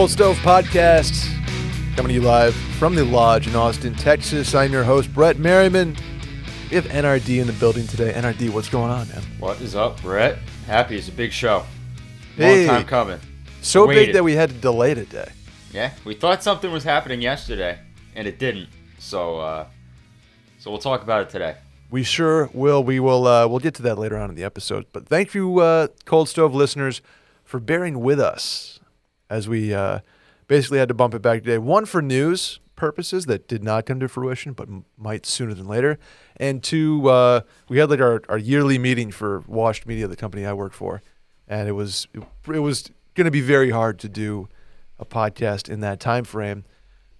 Cold Stove Podcast, coming to you live from the Lodge in Austin, Texas. I'm your host, Brett Merriman. We have NRD in the building today. NRD, what's going on, man? What is up, Brett? Happy it's a big show. Hey. Long time coming. So big that we had to delay today. Yeah, we thought something was happening yesterday, and it didn't. So, uh, so we'll talk about it today. We sure will. We will. Uh, we'll get to that later on in the episode. But thank you, uh, Cold Stove listeners, for bearing with us as we uh, basically had to bump it back today. One for news purposes that did not come to fruition, but m- might sooner than later. And two, uh, we had like our, our yearly meeting for Washed Media, the company I work for, and it was it, it was going to be very hard to do a podcast in that time frame.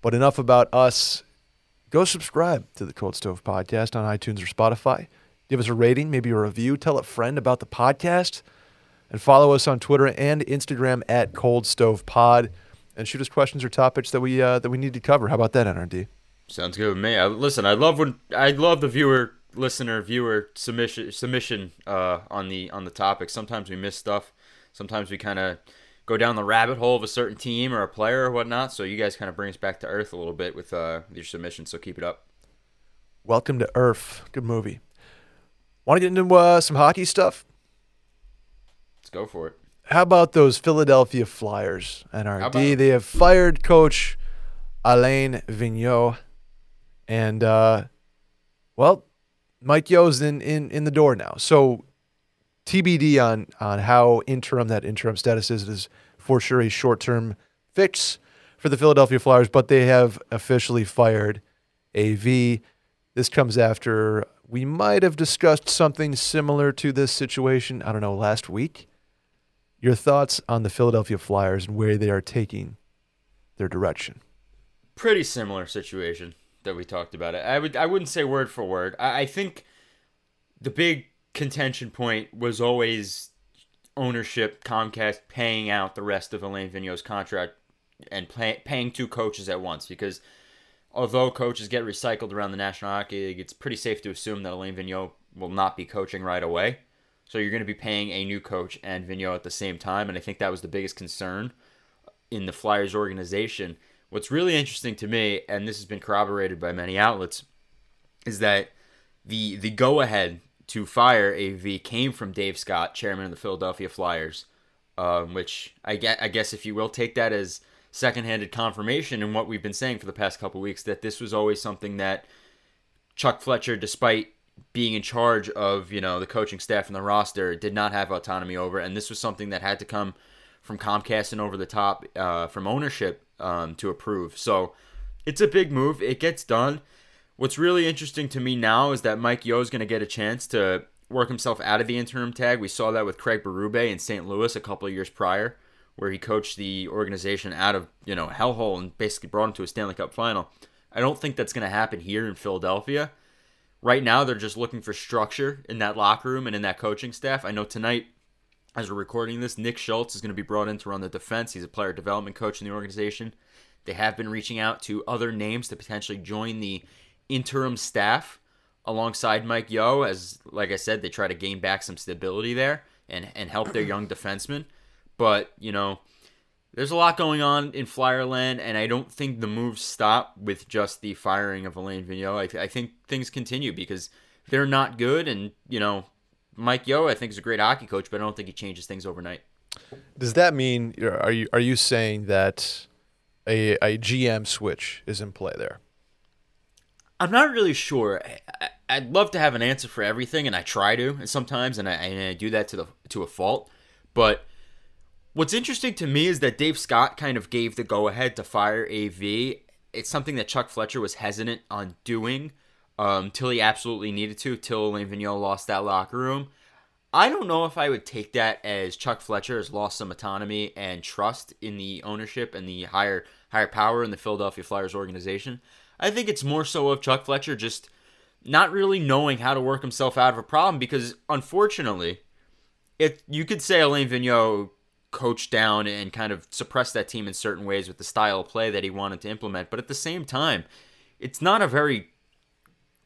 But enough about us go subscribe to the Cold Stove Podcast on iTunes or Spotify. Give us a rating, maybe a review. Tell a friend about the podcast. And follow us on Twitter and Instagram at Cold Stove Pod. And shoot us questions or topics that we uh, that we need to cover. How about that, NRD? Sounds good with me. I, listen, I love when I love the viewer, listener, viewer submission submission uh, on the on the topic. Sometimes we miss stuff. Sometimes we kind of go down the rabbit hole of a certain team or a player or whatnot. So you guys kind of bring us back to earth a little bit with uh, your submissions. So keep it up. Welcome to Earth. Good movie. Want to get into uh, some hockey stuff? Let's go for it. How about those Philadelphia Flyers, NRD? about- They have fired coach Alain Vigneault. And, uh, well, Mike Yeo's in, in, in the door now. So TBD on, on how interim that interim status is. It is for sure a short term fix for the Philadelphia Flyers, but they have officially fired AV. This comes after we might have discussed something similar to this situation, I don't know, last week. Your thoughts on the Philadelphia Flyers and where they are taking their direction? pretty similar situation that we talked about. I would I wouldn't say word for word. I, I think the big contention point was always ownership, Comcast paying out the rest of Alain Vigneault's contract and pay, paying two coaches at once because although coaches get recycled around the National Hockey League, it's pretty safe to assume that Alain Vigneault will not be coaching right away. So you're going to be paying a new coach and Vigneault at the same time, and I think that was the biggest concern in the Flyers organization. What's really interesting to me, and this has been corroborated by many outlets, is that the the go ahead to fire AV came from Dave Scott, chairman of the Philadelphia Flyers, um, which I get, I guess if you will take that as second-handed confirmation in what we've been saying for the past couple weeks that this was always something that Chuck Fletcher, despite being in charge of you know the coaching staff and the roster, did not have autonomy over, and this was something that had to come from Comcast and over the top uh, from ownership um, to approve. So it's a big move. It gets done. What's really interesting to me now is that Mike Yeo is going to get a chance to work himself out of the interim tag. We saw that with Craig Berube in St. Louis a couple of years prior, where he coached the organization out of you know hellhole and basically brought him to a Stanley Cup final. I don't think that's going to happen here in Philadelphia. Right now, they're just looking for structure in that locker room and in that coaching staff. I know tonight as we're recording this, Nick Schultz is going to be brought in to run the defense. He's a player development coach in the organization. They have been reaching out to other names to potentially join the interim staff alongside Mike Yeo, as like I said, they try to gain back some stability there and and help their young defensemen. But you know, there's a lot going on in Flyerland, and I don't think the moves stop with just the firing of Alain Vigneault. I, I think things continue because they're not good, and you know, Mike Yeo, I think, is a great hockey coach, but I don't think he changes things overnight. Does that mean are you are you saying that a a GM switch is in play there? I'm not really sure. I, I'd love to have an answer for everything, and I try to sometimes, and I, and I do that to the to a fault. But what's interesting to me is that Dave Scott kind of gave the go ahead to fire AV. It's something that Chuck Fletcher was hesitant on doing um, till he absolutely needed to, till Alain Vigneault lost that locker room. I don't know if I would take that as Chuck Fletcher has lost some autonomy and trust in the ownership and the higher higher power in the Philadelphia Flyers organization. I think it's more so of Chuck Fletcher just not really knowing how to work himself out of a problem because unfortunately, if you could say Alain Vigneault coached down and kind of suppressed that team in certain ways with the style of play that he wanted to implement, but at the same time, it's not a very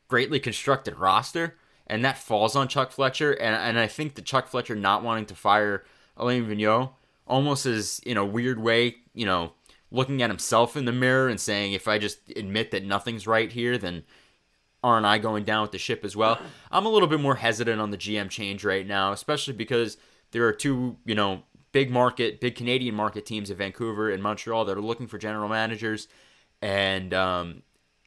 greatly constructed roster, and that falls on Chuck Fletcher. And, and I think that Chuck Fletcher not wanting to fire Alain Vigneault almost is, in a weird way, you know, looking at himself in the mirror and saying, if I just admit that nothing's right here, then aren't I going down with the ship as well? I'm a little bit more hesitant on the GM change right now, especially because there are two, you know, big market, big Canadian market teams in Vancouver and Montreal that are looking for general managers. And um,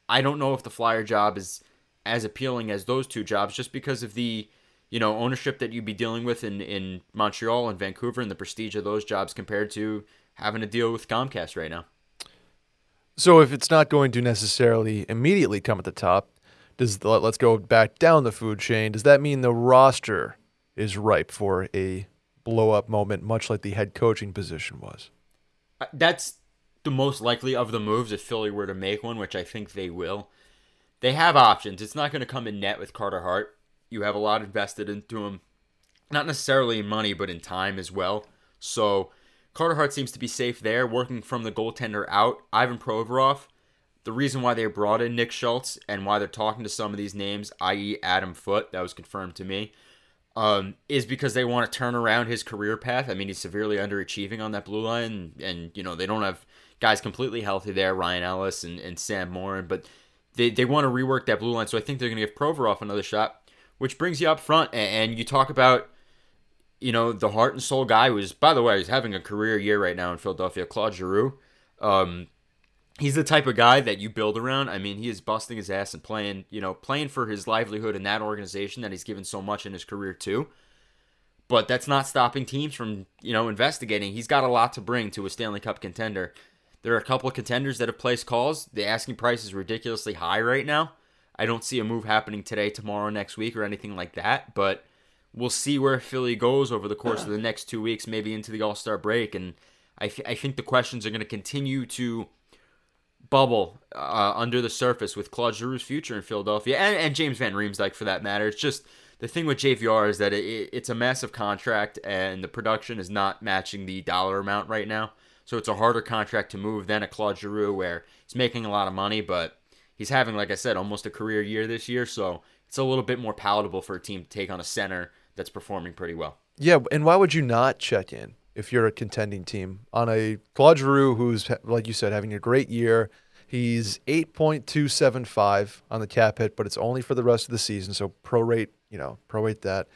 I don't know if the Flyer job is as appealing as those two jobs just because of the you know ownership that you'd be dealing with in in Montreal and Vancouver and the prestige of those jobs compared to having to deal with Comcast right now. So if it's not going to necessarily immediately come at the top, does the, let's go back down the food chain. Does that mean the roster is ripe for a blow up moment, much like the head coaching position was? That's the most likely of the moves if Philly were to make one, which I think they will. They have options. It's not going to come in net with Carter Hart. You have a lot invested into him, not necessarily in money, but in time as well. So Carter Hart seems to be safe there, working from the goaltender out. Ivan Provorov, the reason why they brought in Nick Schultz and why they're talking to some of these names, i.e., Adam Foote, that was confirmed to me, um, is because they want to turn around his career path. I mean, he's severely underachieving on that blue line, and, and you know they don't have guys completely healthy there, Ryan Ellis and, and Sam Morin, but they, they want to rework that blue line. So I think they're going to give Provorov another shot, which brings you up front. And, and you talk about, you know, the heart and soul guy who's, by the way, he's having a career year right now in Philadelphia, Claude Giroux. Um, he's the type of guy that you build around. I mean, he is busting his ass and playing, you know, playing for his livelihood in that organization that he's given so much in his career too. But that's not stopping teams from, you know, investigating. He's got a lot to bring to a Stanley Cup contender. There are a couple of contenders that have placed calls. The asking price is ridiculously high right now. I don't see a move happening today, tomorrow, next week, or anything like that. But we'll see where Philly goes over the course of the next two weeks, maybe into the All Star break. And I, th- I think the questions are going to continue to bubble uh, under the surface with Claude Giroux's future in Philadelphia and, and James Van Riemsdyk for that matter. It's just the thing with JVR is that it, it's a massive contract and the production is not matching the dollar amount right now. So it's a harder contract to move than a Claude Giroux, where he's making a lot of money, but he's having, like I said, almost a career year this year. So it's a little bit more palatable for a team to take on a center that's performing pretty well. Yeah, and why would you not check in if you're a contending team on a Claude Giroux who's, like you said, having a great year? He's 8.275 on the cap hit, but it's only for the rest of the season. So prorate, you know, prorate that.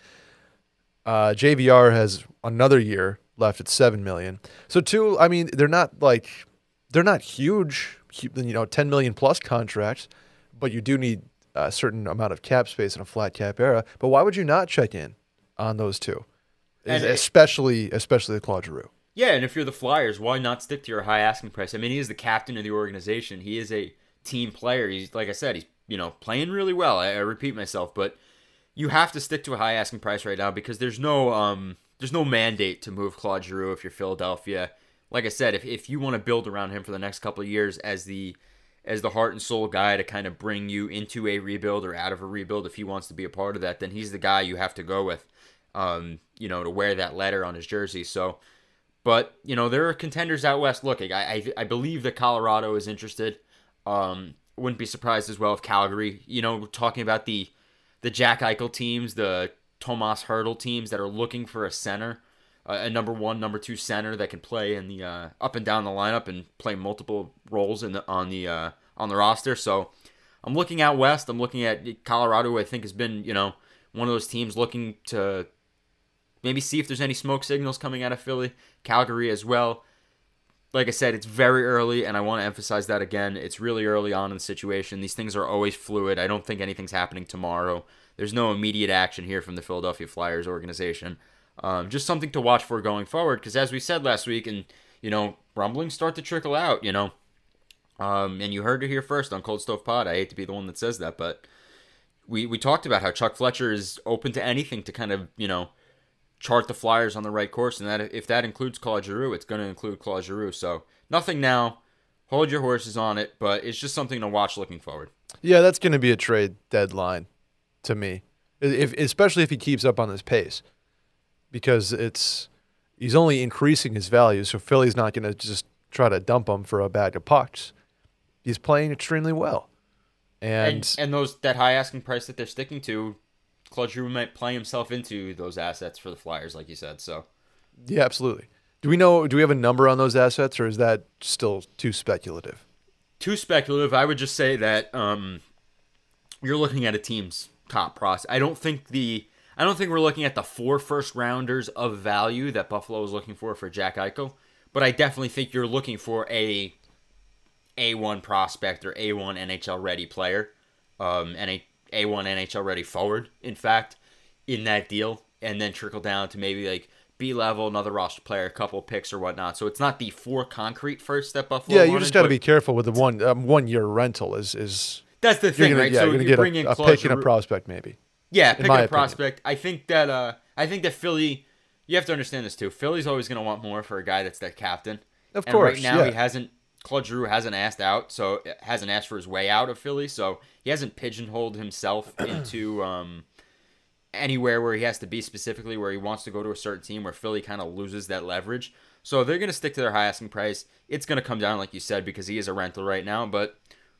Uh, JVR has another year left at seven million. So two, I mean, they're not like they're not huge, you know, ten million plus contracts, but you do need a certain amount of cap space in a flat cap era. But why would you not check in on those two, and especially it, especially the Claude Giroux? Yeah, and if you're the Flyers, why not stick to your high asking price? I mean, he is the captain of the organization. He is a team player. He's like I said, he's you know playing really well. I, I repeat myself, but you have to stick to a high asking price right now because there's no um there's no mandate to move Claude Giroux if you're Philadelphia. Like I said, if, if you want to build around him for the next couple of years as the as the heart and soul guy to kind of bring you into a rebuild or out of a rebuild, if he wants to be a part of that, then he's the guy you have to go with. Um, you know, to wear that letter on his jersey. So, but you know, there are contenders out west looking. I I, I believe that Colorado is interested. Um, wouldn't be surprised as well if Calgary. You know, talking about the the Jack Eichel teams, the Tomas Hertl teams that are looking for a center, uh, a number one, number two center that can play in the uh, up and down the lineup and play multiple roles in the on the uh, on the roster. So I'm looking out west. I'm looking at Colorado, I think has been you know one of those teams looking to maybe see if there's any smoke signals coming out of Philly, Calgary as well. Like I said, it's very early, and I want to emphasize that again. It's really early on in the situation. These things are always fluid. I don't think anything's happening tomorrow there's no immediate action here from the Philadelphia Flyers organization. Um, just something to watch for going forward, because as we said last week, and you know, rumblings start to trickle out. You know, um, and you heard it here first on Cold Stove Pod. I hate to be the one that says that, but we we talked about how Chuck Fletcher is open to anything to kind of you know chart the Flyers on the right course, and that if that includes Claude Giroux, it's going to include Claude Giroux. So nothing now. Hold your horses on it, but it's just something to watch looking forward. Yeah, that's going to be a trade deadline to me, if, especially if he keeps up on this pace, because it's he's only increasing his value. So Philly's not going to just try to dump him for a bag of pucks. He's playing extremely well, and and, and those that high asking price that they're sticking to, Claude Giroux might play himself into those assets for the Flyers, like you said. So, yeah, absolutely. Do we know? Do we have a number on those assets, or is that still too speculative? Too speculative. I would just say that um, you're looking at a team's top process. I don't think the I don't think we're looking at the four first rounders of value that Buffalo is looking for for Jack Eichel, but I definitely think you're looking for a A1 prospect or A1 NHL ready player, um, and a A1 NHL ready forward. In fact, in that deal, and then trickle down to maybe like B level, another roster player, a couple picks or whatnot. So it's not the four concrete first that Buffalo. Yeah, you wanted, just got to be careful with the one um, one year rental. Is is That's the thing, gonna right? yeah so you're gonna you get bring a, in a pick and a prospect maybe. Yeah, pick a prospect. I think that uh I think that Philly you have to understand this too. Philly's always gonna want more for a guy that's their captain. Of and course, right now yeah. he hasn't Claude hasn't asked out, so hasn't asked for his way out of Philly, so he hasn't pigeonholed himself into um anywhere where he has to be specifically where he wants to go to a certain team where Philly kind of loses that leverage. So they're going to stick to their high asking price. It's going to come down like you said because he is a rental right now, but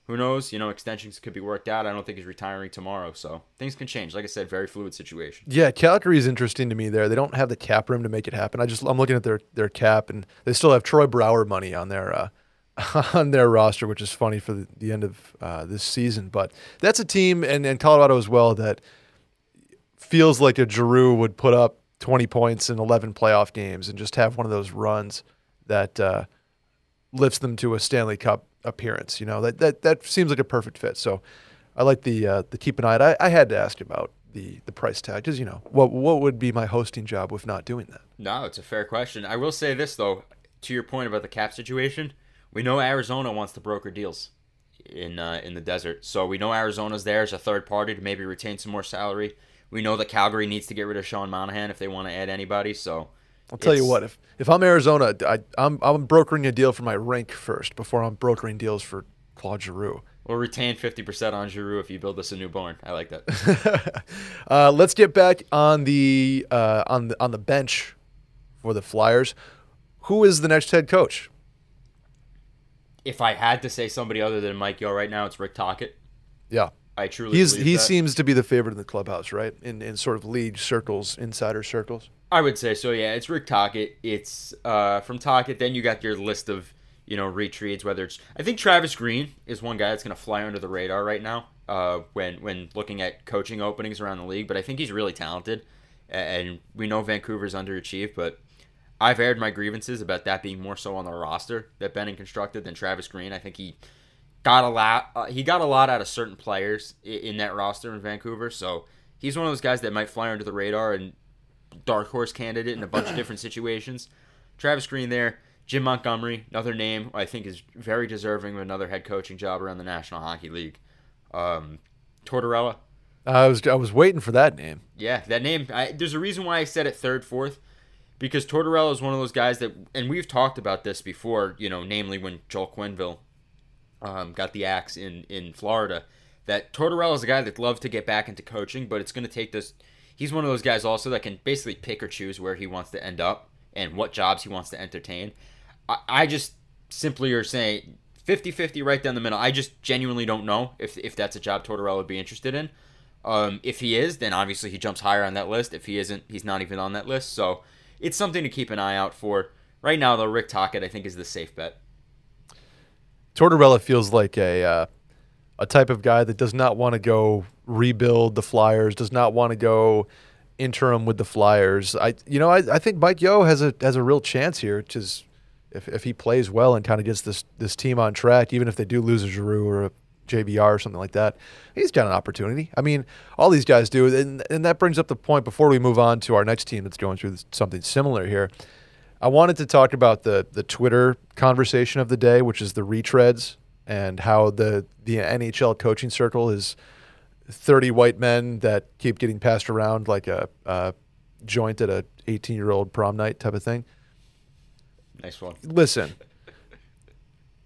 who knows? You know, extensions could be worked out. I don't think he's retiring tomorrow, so things can change. Like I said, very fluid situation. Yeah, Calgary is interesting to me. There, they don't have the cap room to make it happen. I just I'm looking at their their cap, and they still have Troy Brouwer money on their uh, on their roster, which is funny for the, the end of uh, this season. But that's a team, and, and Colorado as well, that feels like a Giroux would put up 20 points in 11 playoff games and just have one of those runs that uh, lifts them to a Stanley Cup appearance. You know that that that seems like a perfect fit. So I like the uh, the keep an eye. I, I had to ask about the the price tag because you know what what would be my hosting job with not doing that. No, it's a fair question. I will say this though, to your point about the cap situation, we know Arizona wants to broker deals in uh, in the desert. So we know Arizona's there as a third party to maybe retain some more salary. We know that Calgary needs to get rid of Sean Monahan if they want to add anybody. So I'll tell you what if if I'm Arizona, I, I'm I'm brokering a deal for my rink first before I'm brokering deals for Claude Giroux. We'll retain fifty percent on Giroux if you build us a newborn. I like that. uh, let's get back on the uh, on the on the bench for the Flyers. Who is the next head coach? If I had to say somebody other than Mike Yeo right now, it's Rick Tocchet. Yeah, I truly he's he that. seems to be the favorite in the clubhouse, right? In in sort of league circles, insider circles. I would say so. Yeah, it's Rick Tocchet. It's uh, from Tocchet. Then you got your list of you know retreats. Whether it's I think Travis Green is one guy that's going to fly under the radar right now uh, when when looking at coaching openings around the league. But I think he's really talented, and we know Vancouver's underachieved. But I've aired my grievances about that being more so on the roster that Benning constructed than Travis Green. I think he got a lot. Uh, he got a lot out of certain players i- in that roster in Vancouver. So he's one of those guys that might fly under the radar and dark horse candidate in a bunch of different situations. Travis Green there, Jim Montgomery, another name I think is very deserving of another head coaching job around the National Hockey League. Um, Tortorella, I was I was waiting for that name. yeah, that name. I, there's a reason why I said it third, fourth, because Tortorella is one of those guys that, and we've talked about this before. You know, namely when Joel Quenneville um, got the axe in in Florida. That Tortorella is a guy that loves to get back into coaching, but it's going to take this. He's one of those guys also that can basically pick or choose where he wants to end up and what jobs he wants to entertain. I, I just simply are saying 50-50 right down the middle. I just genuinely don't know if if that's a job Tortorella would be interested in. Um, if he is, then obviously he jumps higher on that list. If he isn't, he's not even on that list. So it's something to keep an eye out for. Right now, though, Rick Tocchet I think is the safe bet. Tortorella feels like a uh, a type of guy that does not want to go rebuild the Flyers, does not want to go interim with the Flyers. I you know I, I think Mike Yeo has a has a real chance here, which is if, if he plays well and kind of gets this this team on track, even if they do lose a Giroux or a JVR or something like that, he's got an opportunity. I mean, all these guys do, and and that brings up the point before we move on to our next team that's going through something similar here. I wanted to talk about the the Twitter conversation of the day, which is the retreads and how the the NHL coaching circle is 30 white men that keep getting passed around like a, a joint at a 18 year old prom night type of thing. Nice one. Listen,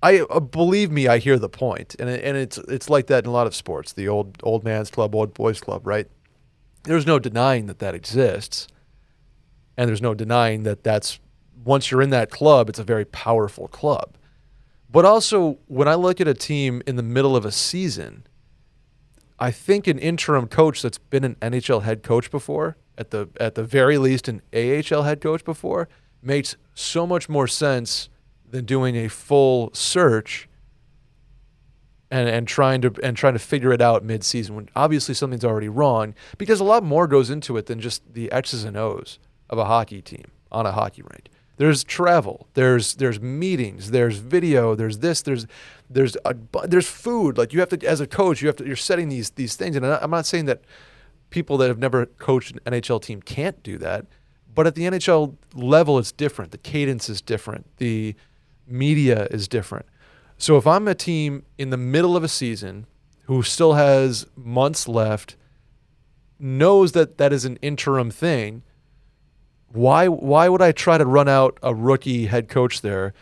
I uh, believe me, I hear the point, and it, and it's it's like that in a lot of sports. The old old man's club, old boys club, right? There's no denying that that exists, and there's no denying that that's once you're in that club, it's a very powerful club. But also, when I look at a team in the middle of a season, I think an interim coach that's been an NHL head coach before, at the at the very least an AHL head coach before, makes so much more sense than doing a full search and, and trying to and trying to figure it out mid season when obviously something's already wrong because a lot more goes into it than just the X's and O's of a hockey team on a hockey rink. There's travel, there's there's meetings, there's video, there's this, there's there's a, there's food. Like you have to as a coach, you have to you're setting these these things. And I'm not saying that people that have never coached an NHL team can't do that, but at the NHL level, it's different. The cadence is different. The media is different. So if I'm a team in the middle of a season who still has months left, knows that that is an interim thing, why why would I try to run out a rookie head coach there,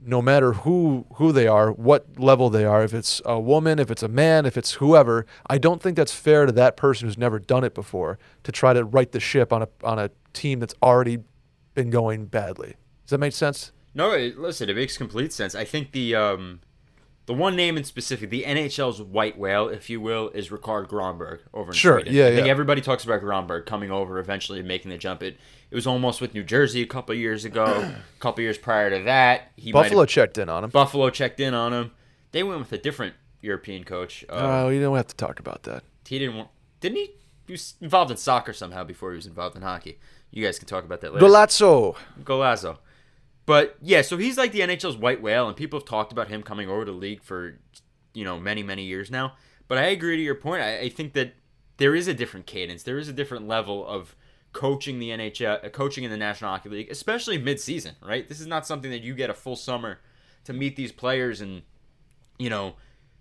no matter who who they are, what level they are, if it's a woman, if it's a man, if it's whoever, I don't think that's fair to that person who's never done it before to try to right the ship on a on a team that's already been going badly. Does that make sense? No, it, listen, it makes complete sense. I think the um, the one name in specific, the NHL's white whale, if you will, is Rikard Grönborg over in Sure, Sweden. yeah, I think yeah. everybody talks about Grönborg coming over eventually and making the jump. It it was almost with New Jersey a couple of years ago. a couple years prior to that, he Buffalo checked in on him. Buffalo checked in on him. They went with a different European coach. Uh, Oh, you don't have to talk about that. he didn't want, didn't he? He was involved in soccer somehow before he was involved in hockey. You guys can talk about that later. Golazzo. Golazzo. But yeah, so he's like the NHL's white whale, and people have talked about him coming over to the league for you know many many years now. But I agree to your point. I, I think that there is a different cadence. There is a different level of coaching the NHL, uh, coaching in the National Hockey League, especially mid-season. Right? This is not something that you get a full summer to meet these players and you know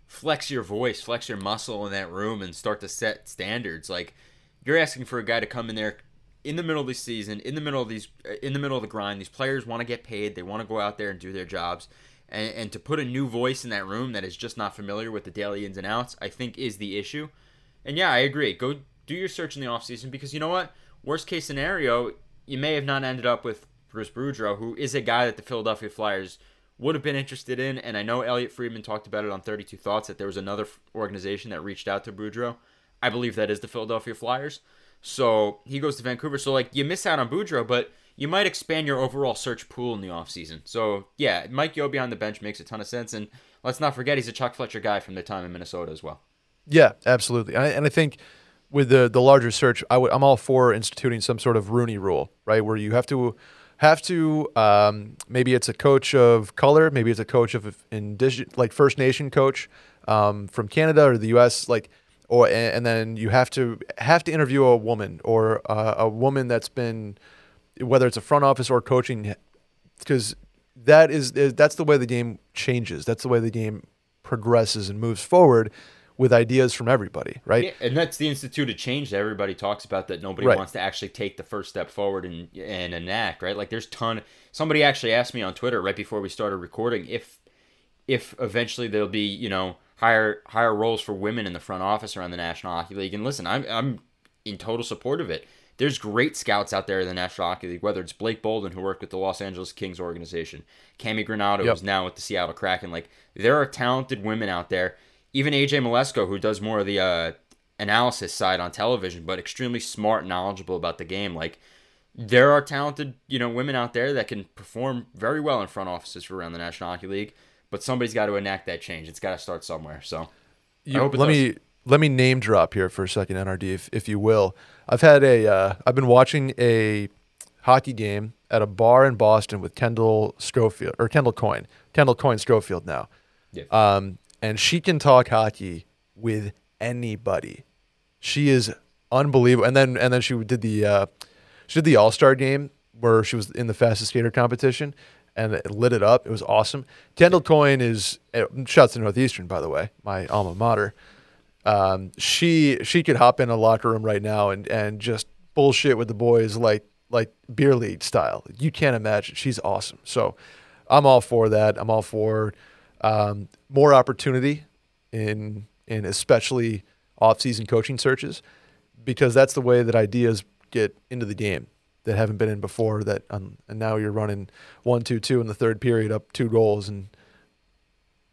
flex your voice, flex your muscle in that room, and start to set standards. Like you're asking for a guy to come in there in the middle of the season, in the middle of these, uh, in the middle of the grind. These players want to get paid. They want to go out there and do their jobs. And, and to put a new voice in that room that is just not familiar with the daily ins and outs, I think is the issue. And yeah, I agree. Go do your search in the offseason because you know what? Worst case scenario, you may have not ended up with Bruce Boudreau, who is a guy that the Philadelphia Flyers would have been interested in. And I know Elliot Friedman talked about it on 32 Thoughts that there was another organization that reached out to Boudreau. I believe that is the Philadelphia Flyers. So he goes to Vancouver. So like you miss out on Boudreau, but you might expand your overall search pool in the offseason. So yeah, Mike Yeo on the bench makes a ton of sense. And let's not forget he's a Chuck Fletcher guy from the time in Minnesota as well. Yeah, absolutely. And I, and I think with the the larger search, I'm all for instituting some sort of Rooney rule, right, where you have to have to um, maybe it's a coach of color, maybe it's a coach of indigenous, like First Nation coach um, from Canada or the U.S. like. Or and then you have to have to interview a woman or uh, a woman that's been whether it's a front office or coaching because that is that's the way the game changes. That's the way the game progresses and moves forward with ideas from everybody, right? Yeah, and that's the institute of change that everybody talks about that nobody Right. wants to actually take the first step forward and and enact, right? Like there's ton somebody actually asked me on Twitter right before we started recording if if eventually there'll be, you know, higher higher roles for women in the front office around the National Hockey League. And listen, I'm I'm in total support of it. There's great scouts out there in the National Hockey League, whether it's Blake Bolden, who worked with the Los Angeles Kings organization, Cammi Granato, Yep. who's now with the Seattle Kraken. Like, there are talented women out there. Even AJ Mleczko, who does more of the uh, analysis side on television, but extremely smart and knowledgeable about the game. Like, there are talented, you know, women out there that can perform very well in front offices for around the National Hockey League. But somebody's got to enact that change. It's got to start somewhere. So, You- let does. me let me name drop here for a second, NRD, if, if you will. I've had a uh, I've been watching a hockey game at a bar in Boston with Kendall Schofield or Kendall Coyne, Kendall Coyne Schofield now, yeah. um, and she can talk hockey with anybody. She is unbelievable. And then and then she did the uh, she did the All Star game where she was in the fastest skater competition and it lit it up. It was awesome. Kendall Coyne is uh, shouts to Northeastern by the way, my alma mater. Um, she she could hop in a locker room right now and and just bullshit with the boys like like beer league style. You can't imagine. She's awesome. So I'm all for that. I'm all for um, more opportunity in in especially off-season coaching searches because that's the way that ideas get into the game that haven't been in before that um, and now you're running one two two in the third period up two goals and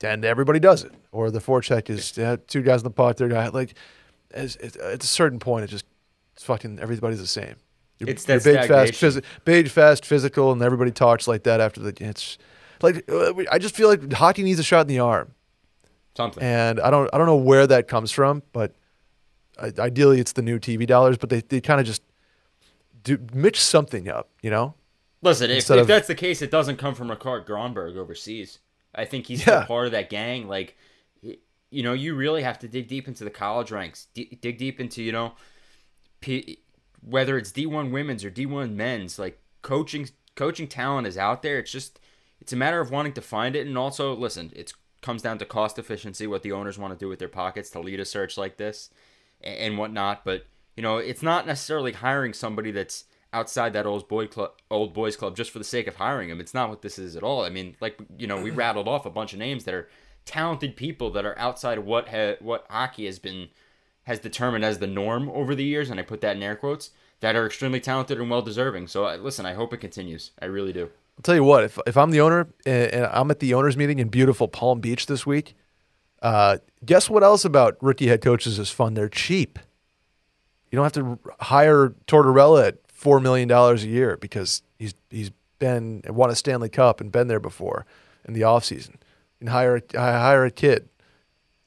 and everybody does it or the forecheck is yeah, two guys in the puck third guy like it's, it's, at a certain point it just it's fucking everybody's the same You're, It's that big, fast, phys- big, fast, physical, and everybody talks like that after the. It's like uh, I just feel like hockey needs a shot in the arm, Something. and I don't, I don't know where that comes from, but ideally it's the new TV dollars. But they, they kind of just do Mitch something up, you know? Listen, if, if of- that's the case, it doesn't come from Rikard Grönborg overseas. I think he's Yeah. part of that gang. Like, you know, you really have to dig deep into the college ranks, d- dig deep into, you know, P- whether it's D1 women's or D1 men's. Like, coaching coaching talent is out there. It's just, it's a matter of wanting to find it. And also, listen, it comes down to cost efficiency, what the owners want to do with their pockets to lead a search like this a- and whatnot. But you know, it's not necessarily hiring somebody that's outside that old boy club, old boys club, just for the sake of hiring them. It's not what this is at all. I mean, like you know, we rattled off a bunch of names that are talented people that are outside of what ha- what hockey has been has determined as the norm over the years, and I put that in air quotes. That are extremely talented and well deserving. So uh, listen, I hope it continues. I really do. I'll tell you what, if, if I'm the owner and, and I'm at the owners meeting in beautiful Palm Beach this week, uh, guess what else about rookie head coaches is fun? They're cheap. You don't have to hire Tortorella at $4 million a year because he's, he's been won a Stanley Cup and been there before in the offseason. You can hire, a- hire a kid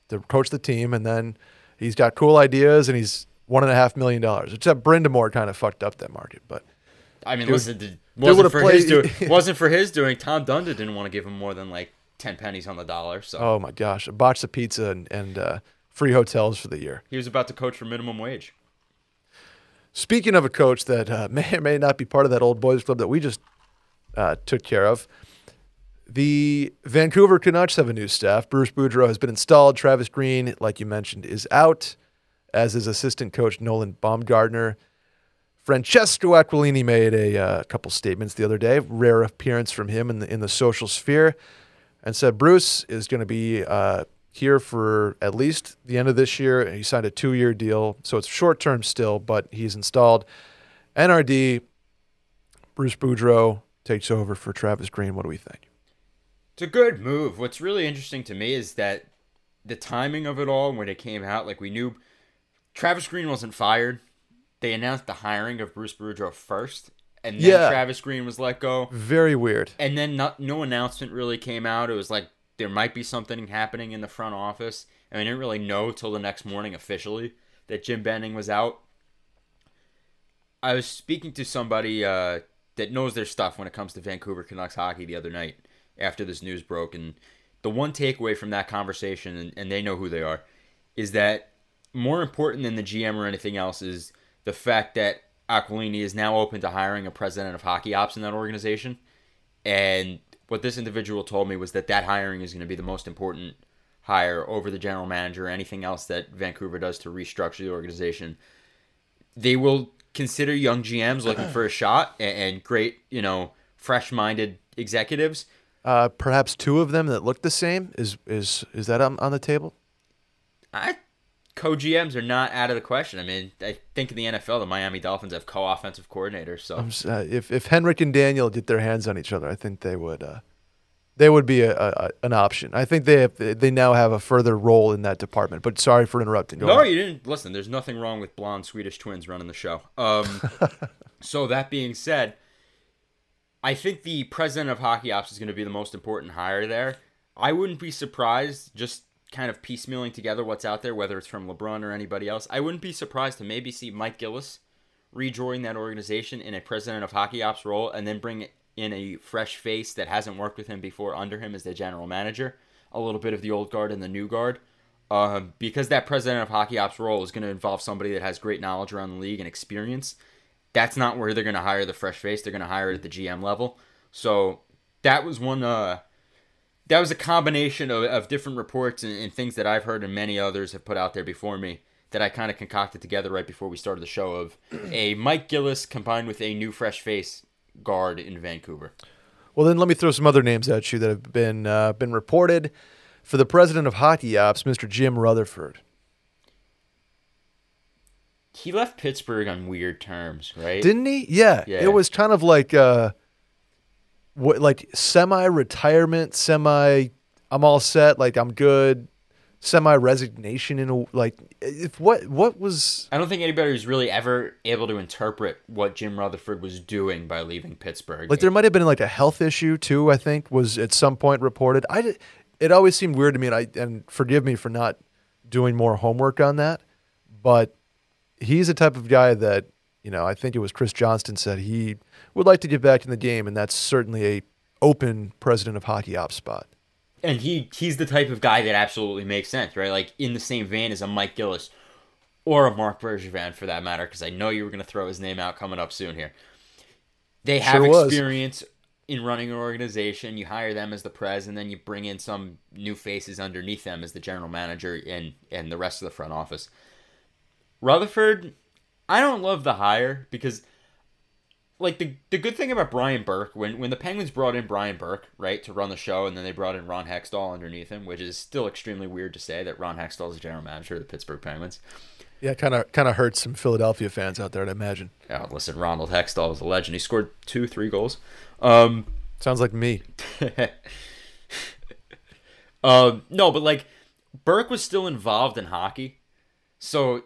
to coach the team, and then he's got cool ideas and he's $1.5 million. Except Brind'Amour kind of fucked up that market, but. I mean, Dude, listen, would've wasn't for his doing. wasn't for his doing. Tom Dundon didn't want to give him more than like ten pennies on the dollar, so Oh my gosh, a box of pizza and, and uh, free hotels for the year. he was about to coach for minimum wage. Speaking of a coach that uh, may or may not be part of that old boys club that we just uh, took care of, the Vancouver Canucks have a new staff. Bruce Boudreau has been installed. Travis Green, like you mentioned, is out, as is assistant coach Nolan Baumgartner. Francesco Aquilini made a uh, couple statements the other day, rare appearance from him in the in the social sphere, and said Bruce is going to be uh, here for at least the end of this year. He signed a two-year deal, so it's short term still, but he's installed. NRD, Bruce Boudreau takes over for Travis Green. What do we think? It's a good move. What's really interesting to me is that the timing of it all when it came out, like we knew Travis Green wasn't fired. They announced the hiring of Bruce Boudreau first, and then Yeah. Travis Green was let go. Very weird. And then not, no announcement really came out. It was like there might be something happening in the front office, and we didn't really know till the next morning officially that Jim Benning was out. I was speaking to somebody uh, that knows their stuff when it comes to Vancouver Canucks hockey the other night after this news broke, and the one takeaway from that conversation, and, and they know who they are, is that more important than the GM or anything else is the fact that Aquilini is now open to hiring a president of hockey ops in that organization. And what this individual told me was that that hiring is going to be the most important hire over the general manager or anything else that Vancouver does to restructure the organization. They will consider young GMs looking for a shot and, great, you know, fresh-minded executives. Uh, perhaps two of them that look the same. Is is is that on, on the table? I co-GMs are not out of the question. I mean, I think in the NFL, the Miami Dolphins have co-offensive coordinators, so uh, if if Henrik and Daniel get their hands on each other, I think they would uh, they would be a, a, a- an option. I think they have, they now have a further role in that department. But sorry for interrupting. Go No, on. you didn't. Listen, there's nothing wrong with blonde Swedish twins running the show. Um, so that being said, I think the president of hockey ops is going to be the most important hire there. I wouldn't be surprised, just kind of piecemealing together what's out there, whether it's from LeBrun or anybody else. I wouldn't be surprised to maybe see Mike Gillis rejoin that organization in a president of hockey ops role, and then bring in a fresh face that hasn't worked with him before under him as the general manager. A little bit of the old guard and the new guard um, because that president of hockey ops role is going to involve somebody that has great knowledge around the league and experience. That's not where they're going to hire the fresh face. They're going to hire it at the GM level. So that was one. Uh, that was a combination of, of different reports and, and things that I've heard and many others have put out there before me that I kind of concocted together right before we started the show of a Mike Gillis combined with a new fresh face guard in Vancouver. Well, then let me throw some other names at you that have been uh, been reported. For the president of hockey ops, Mr. Jim Rutherford. He left Pittsburgh on weird terms, right? Didn't he? Yeah. Yeah. It was kind of like uh what like semi retirement, semi I'm all set, like I'm good semi resignation in a like if what what was I don't think anybody was really ever able to interpret what Jim Rutherford was doing by leaving Pittsburgh. like there might have been like a health issue too. I think was at some point reported. I it always seemed weird to me, and I and forgive me for not doing more homework on that, but he's the type of guy that you know. I think it was Chris Johnston said he would like to get back in the game, and that's certainly a open president of hockey ops spot. and he he's the type of guy that absolutely makes sense, right? Like in the same vein as a Mike Gillis or a Mark Bergevin for that matter, because I know you were going to throw his name out coming up soon here. They have Sure experience in running an organization. You hire them as the pres, and then you bring in some new faces underneath them as the general manager and and the rest of the front office. Rutherford, I don't love the hire because like the the good thing about Brian Burke when when the Penguins brought in Brian Burke right to run the show and then they brought in Ron Hextall underneath him, which is still extremely weird to say that Ron Hextall is the general manager of the Pittsburgh Penguins. Yeah, kind of kind of hurts some Philadelphia fans out there, I'd imagine. Yeah, listen, Ronald Hextall is a legend. He scored two, three goals. Um, Sounds like me. um, no, but like Burke was still involved in hockey. So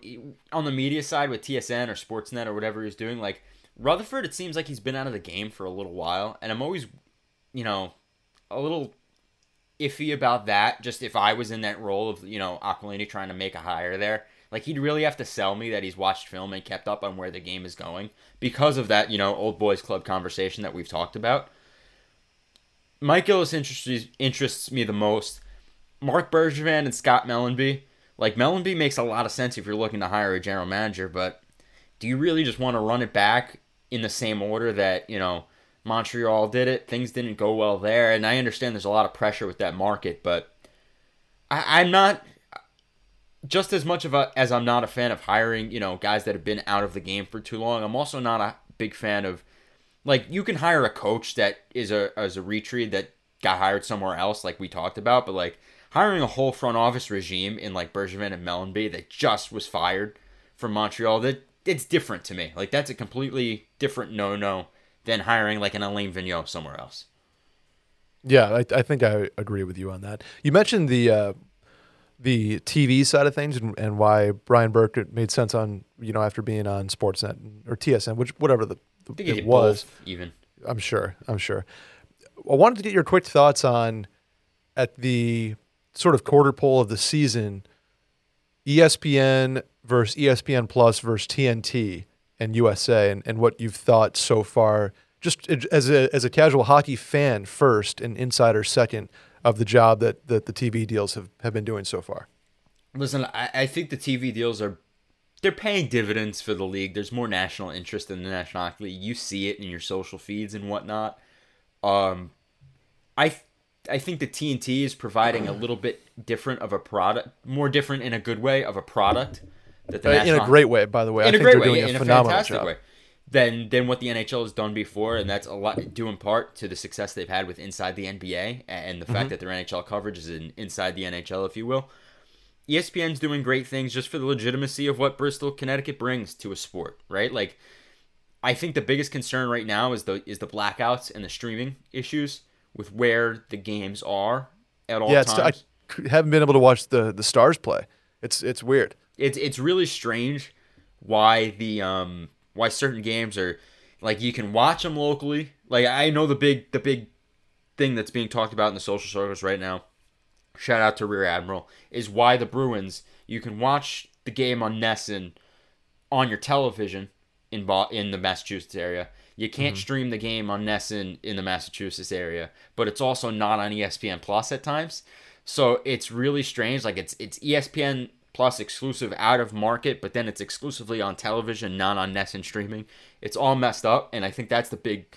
on the media side with TSN or Sportsnet or whatever he's doing, like Rutherford, it seems like he's been out of the game for a little while, and I'm always, you know, a little iffy about that. Just if I was in that role of you know Aquilini trying to make a hire there, like he'd really have to sell me that he's watched film and kept up on where the game is going because of that you know old boys club conversation that we've talked about. Mike Gillis interests interests me the most. Mark Bergevin and Scott Mellanby. Like Mellanby makes a lot of sense if you're looking to hire a general manager, but do you really just want to run it back in the same order that you know Montreal did it? Things didn't go well there, and I understand there's a lot of pressure with that market, but I, I'm not just as much of a as I'm not a fan of hiring you know guys that have been out of the game for too long. I'm also not a big fan of like you can hire a coach that is a as a retreat that got hired somewhere else, like we talked about, but like hiring a whole front office regime in like Bergevin and Mellanby that just was fired from Montreal, that it's different to me. Like that's a completely different no no than hiring like an Alain Vigneault somewhere else. Yeah, I, I think I agree with you on that. You mentioned the uh, the TV side of things and, and why Brian Burke made sense on you know after being on Sportsnet or TSN, which whatever the, think it was. both, even. I'm sure. I'm sure. I wanted to get your quick thoughts on at the sort of quarter pole of the season, ESPN versus ESPN Plus versus TNT and USA, and, and what you've thought so far, just as a as a casual hockey fan first and insider second of the job that, that the TV deals have, have been doing so far. Listen, I, I think the TV deals are they're paying dividends for the league. There's more national interest in the National Hockey League. You see it in your social feeds and whatnot. Um, I I think the TNT is providing a little bit different of a product, more different in a good way of a product that the Uh, in a great way, by the way. I in a think great they're way, doing yeah, a in a fantastic job. way. Than than what the NHL has done before, and that's a lot due in part to the success they've had with inside the NBA and the Mm-hmm. fact that their NHL coverage is in, inside the NHL, if you will. ESPN's doing great things just for the legitimacy of what Bristol, Connecticut brings to a sport, right? Like, I think the biggest concern right now is the is the blackouts and the streaming issues with where the games are at all Yeah, it's, I haven't been able to watch the, the Stars play. It's it's weird. it's it's really strange why the um why certain games are like you can watch them locally. Like I know the big the big thing that's being talked about in the social circles right now. Shout out to Rear Admiral is why the Bruins you can watch the game on NESN on your television in in the Massachusetts area. You can't mm-hmm. stream the game on NESN in the Massachusetts area, but it's also not on ESPN Plus at times. So it's really strange. Like it's it's ESPN Plus exclusive out of market, but then it's exclusively on television, not on NESN streaming. It's all messed up, and I think that's the big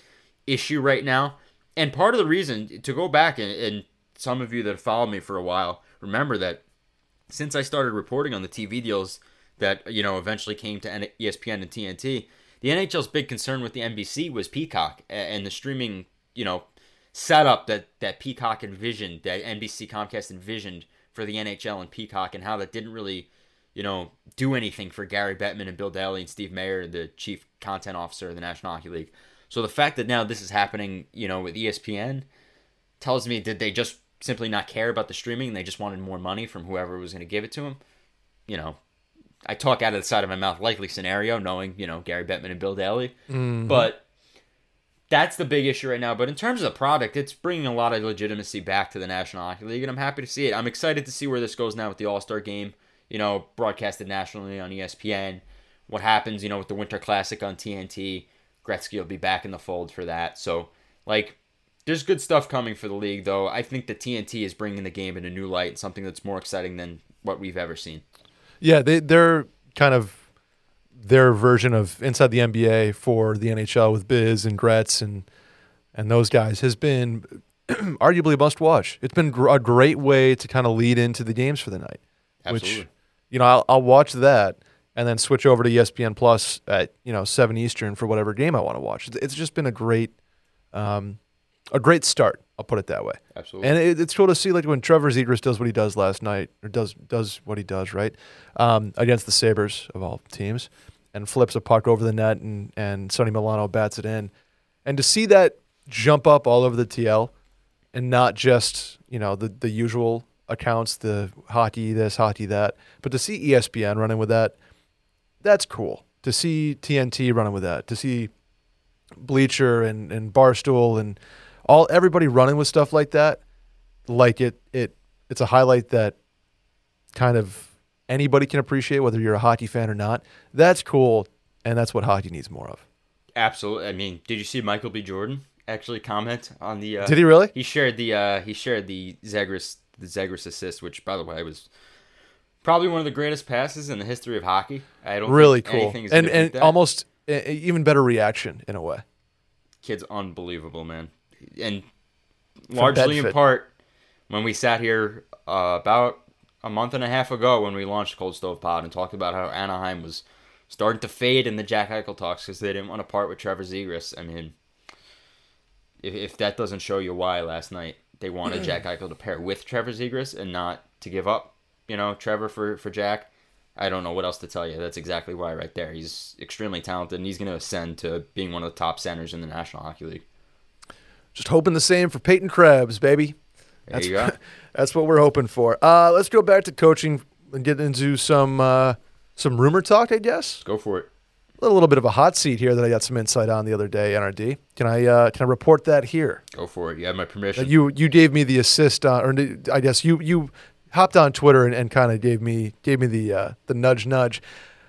issue right now. And part of the reason to go back and, and some of you that have followed me for a while remember that since I started reporting on the TV deals that you know eventually came to ESPN and TNT, the NHL's big concern with the NBC was Peacock and the streaming, you know, setup that that Peacock envisioned, that NBC Comcast envisioned for the NHL and Peacock, and how that didn't really, you know, do anything for Gary Bettman and Bill Daly and Steve Mayer, the chief content officer of the National Hockey League. So the fact that now this is happening, you know, with ESPN tells me did they just simply not care about the streaming they just wanted more money from whoever was going to give it to them. You know, I talk out of the side of my mouth, likely scenario, knowing you know Gary Bettman and Bill Daly, mm-hmm. but that's the big issue right now. But in terms of the product, it's bringing a lot of legitimacy back to the National Hockey League, and I'm happy to see it. I'm excited to see where this goes now with the All Star Game. You know, broadcasted nationally on ESPN. What happens, you know, with the Winter Classic on TNT? Gretzky will be back in the fold for that. So, like, there's good stuff coming for the league, though. I think the TNT is bringing the game in a new light, something that's more exciting than what we've ever seen. Yeah, they they're kind of their version of inside the NBA for the NHL with Biz and Gretz and and those guys has been arguably a must watch. It's been gr- a great way to kind of lead into the games for the night. Absolutely. Which you know I'll, I'll watch that and then switch over to ESPN Plus at you know seven Eastern for whatever game I want to watch. It's- It's just been a great um, a great start. I'll put it that way. Absolutely. And it, it's cool to see like when Trevor Zegras does what he does last night, or does does what he does right um, against the Sabres of all teams, and flips a puck over the net, and and Sonny Milano bats it in, and to see that jump up all over the TL, and not just you know the the usual accounts, the hockey this, hockey that, but to see ESPN running with that, that's cool. To see TNT running with that, to see Bleacher and, and Barstool and all everybody running with stuff like that, like it it it's a highlight that kind of anybody can appreciate, whether you're a hockey fan or not. That's cool, and that's what hockey needs more of. Absolutely. I mean, did you see Michael B. Jordan actually comment on the? Uh, Did he really? He shared the uh, he shared the Zegras the Zegras assist, which by the way was probably one of the greatest passes in the history of hockey. I don't Really think cool, and and almost even better reaction in a way. kid's unbelievable, man, and largely in part when we sat here uh, about a month and a half ago when we launched Cold Stove Pod and talked about how Anaheim was starting to fade in the Jack Eichel talks because they didn't want to part with Trevor Zegras. I mean, if, if that doesn't show you why last night they wanted Jack Eichel to pair with Trevor Zegras and not to give up, you know, Trevor for, for Jack, I don't know what else to tell you. That's exactly why right there. He's extremely talented and he's going to ascend to being one of the top centers in the National Hockey League. Just hoping the same for Peyton Krebs, baby. There you go. That's what we're hoping for. Uh, let's go back to coaching and get into some uh, some rumor talk, I guess. Go for it. A little bit of a hot seat here that I got some insight on the other day. NRD, can I uh, can I report that here? Go for it. You have my permission. You you gave me the assist on, or I guess you you hopped on Twitter and, and kind of gave me gave me the uh, the nudge nudge.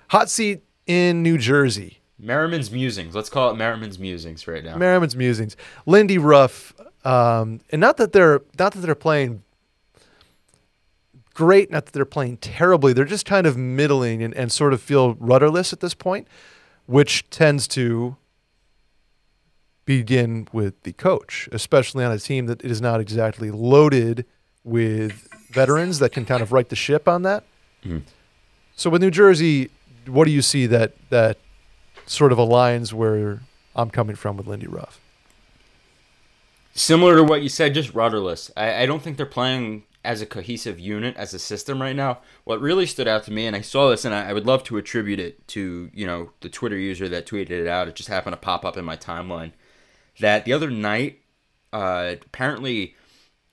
Hot seat in New Jersey. Merriman's musings. Let's call it Merriman's musings right now. Merriman's musings. Lindy Ruff, um, and not that they're not that they're playing great, not that they're playing terribly. They're just kind of middling and, and sort of feel rudderless at this point, which tends to begin with the coach, especially on a team that is not exactly loaded with veterans that can kind of right the ship on that. Mhm. So with New Jersey, what do you see that that sort of aligns where I'm coming from with Lindy Ruff? Similar to what you said, just rudderless. I, I don't think they're playing as a cohesive unit, as a system right now. What really stood out to me, and I saw this, and I, I would love to attribute it to you know the Twitter user that tweeted it out. It just happened to pop up in my timeline. That the other night, uh, apparently,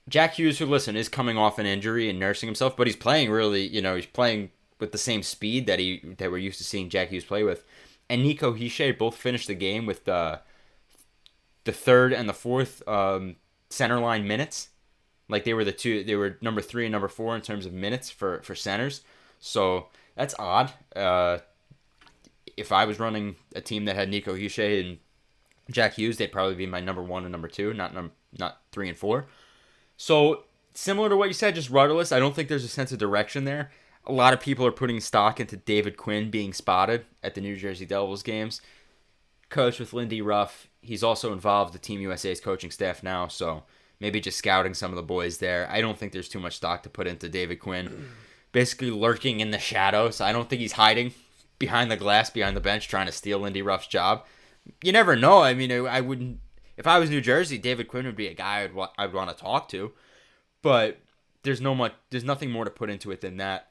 Jack Hughes, who listen is coming off an injury and nursing himself, but he's playing really, you know, he's playing with the same speed that he that we're used to seeing Jack Hughes play with. And Nico Hischier both finished the game with uh, the third and the fourth um, center line minutes. Like they were the two, they were number three and number four in terms of minutes for for centers. So that's odd. Uh, if I was running a team that had Nico Hischier and Jack Hughes, they'd probably be my number one and number two, not num- not three and four. So similar to what you said, just rudderless. I don't think there's a sense of direction there. A lot of people are putting stock into David Quinn being spotted at the New Jersey Devils games. Coach with Lindy Ruff. He's also involved with Team USA's coaching staff now, so maybe just scouting some of the boys there. I don't think there's too much stock to put into David Quinn. Basically lurking in the shadows. I don't think he's hiding behind the glass, behind the bench, trying to steal Lindy Ruff's job. You never know. I mean, I wouldn't. If I was New Jersey, David Quinn would be a guy I'd wa- I'd want to talk to, but there's no much. There's nothing more to put into it than that.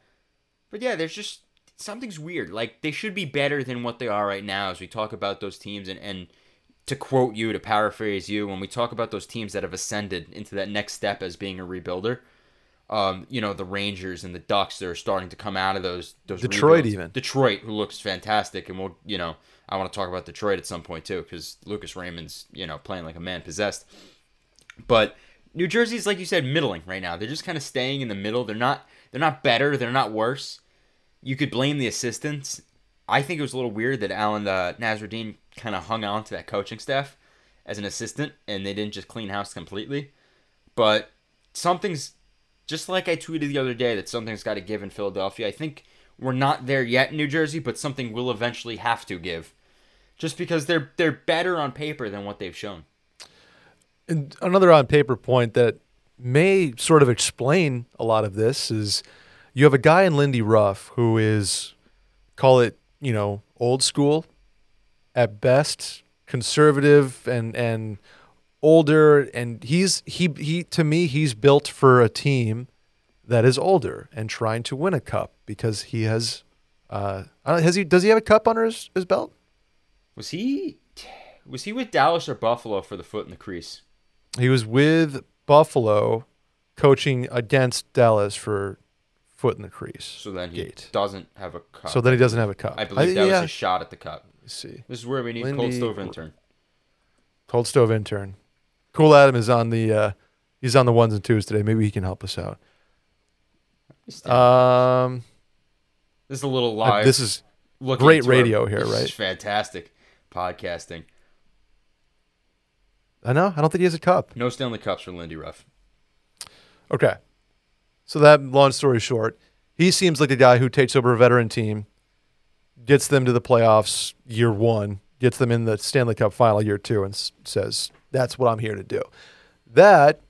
But yeah, there's just something's weird. Like they should be better than what they are right now as we talk about those teams and and to quote you, to paraphrase you, when we talk about those teams that have ascended into that next step as being a rebuilder, um, you know, the Rangers and the Ducks that are starting to come out of those those Detroit rebuilds. even. Detroit, who looks fantastic, and we'll you know I want to talk about Detroit at some point too because Lucas Raymond's you know playing like a man possessed. But New Jersey's like you said, middling right now. They're just kind of staying in the middle. They're not they're not better. They're not worse. You could blame the assistants. I think it was a little weird that Alain uh, Nasreddine kind of hung on to that coaching staff as an assistant, and they didn't just clean house completely. But something's just like I tweeted the other day that something's got to give in Philadelphia. I think we're not there yet in New Jersey, but something will eventually have to give, just because they're they're better on paper than what they've shown. And another on paper point that may sort of explain a lot of this is you have a guy in Lindy Ruff who is, call it, you know, old school at best, conservative and and older, and he's he he to me he's built for a team that is older and trying to win a cup because he has, uh, I has he does he have a cup under his, his belt? Was he was he with Dallas or Buffalo for the foot in the crease? He was with Buffalo, coaching against Dallas for foot in the crease. So then he Gate. doesn't have a cup. So then he doesn't have a cup. I believe that yeah. was a shot at the cup. Let's see. This is where we need cold stove intern. Cold stove intern. Cool Adam is on the uh, he's on the ones and twos today. Maybe he can help us out. Um, this is a little live. this is great radio our- here, right? fantastic podcasting. I know. I don't think he has a cup. No Stanley Cups for Lindy Ruff. Okay. So that long story short, he seems like a guy who takes over a veteran team, gets them to the playoffs year one, gets them in the Stanley Cup final year two, and s- says, That's what I'm here to do. That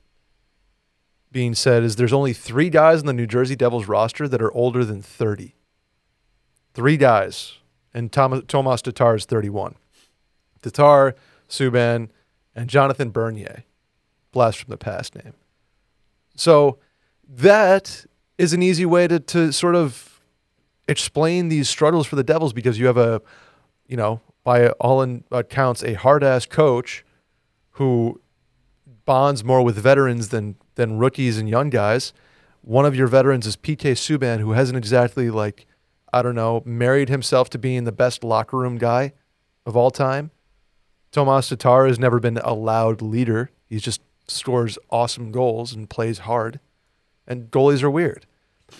being said, is there's only three guys in the New Jersey Devils roster that are older than 30. Three guys. And Thomas, Tomas Tatar is 31. Tatar, Subban, and Jonathan Bernier. Blast from the past name. So that is an easy way to, to sort of explain these struggles for the Devils because you have a, you know, by all uh, accounts, a hard ass coach who bonds more with veterans than than rookies and young guys. One of your veterans is PK Subban, who hasn't exactly like, I don't know, married himself to being the best locker room guy of all time. Tomas Tatar has never been a loud leader. He just scores awesome goals and plays hard. And goalies are weird.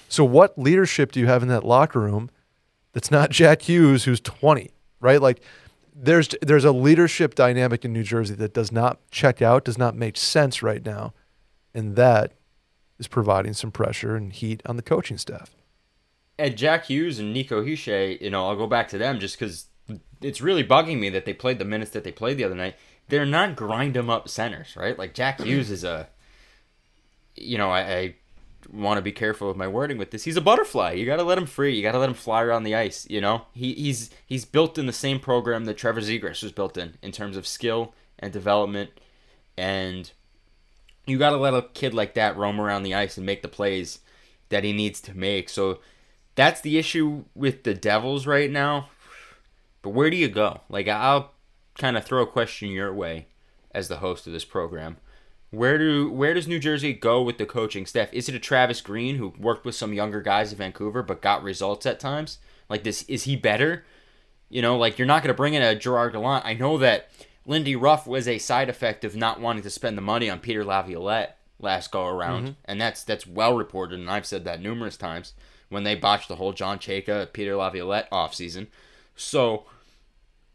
So what leadership do you have in that locker room that's not Jack Hughes who's 20, right? Like there's there's a leadership dynamic in New Jersey that does not check out, does not make sense right now. And that is providing some pressure and heat on the coaching staff. And Jack Hughes and Nico Hischier, you know, I'll go back to them just because it's really bugging me that they played the minutes that they played the other night. They're not grind 'em up centers, right? Like Jack Hughes is a, you know, I, I want to be careful with my wording with this. He's a butterfly. You got to let him free. You got to let him fly around the ice. You know, he, he's he's built in the same program that Trevor Zegras was built in in terms of skill and development, and you got to let a kid like that roam around the ice and make the plays that he needs to make. So that's the issue with the Devils right now. But where do you go? Like I'll kind of throw a question your way as the host of this program. Where do where does New Jersey go with the coaching staff? Is it a Travis Green who worked with some younger guys in Vancouver but got results at times? Like this is he better? You know, like you're not going to bring in a Gerard Gallant. I know that Lindy Ruff was a side effect of not wanting to spend the money on Peter Laviolette last go around, mm-hmm. and that's that's well reported, and I've said that numerous times when they botched the whole John Chayka Peter Laviolette offseason. So,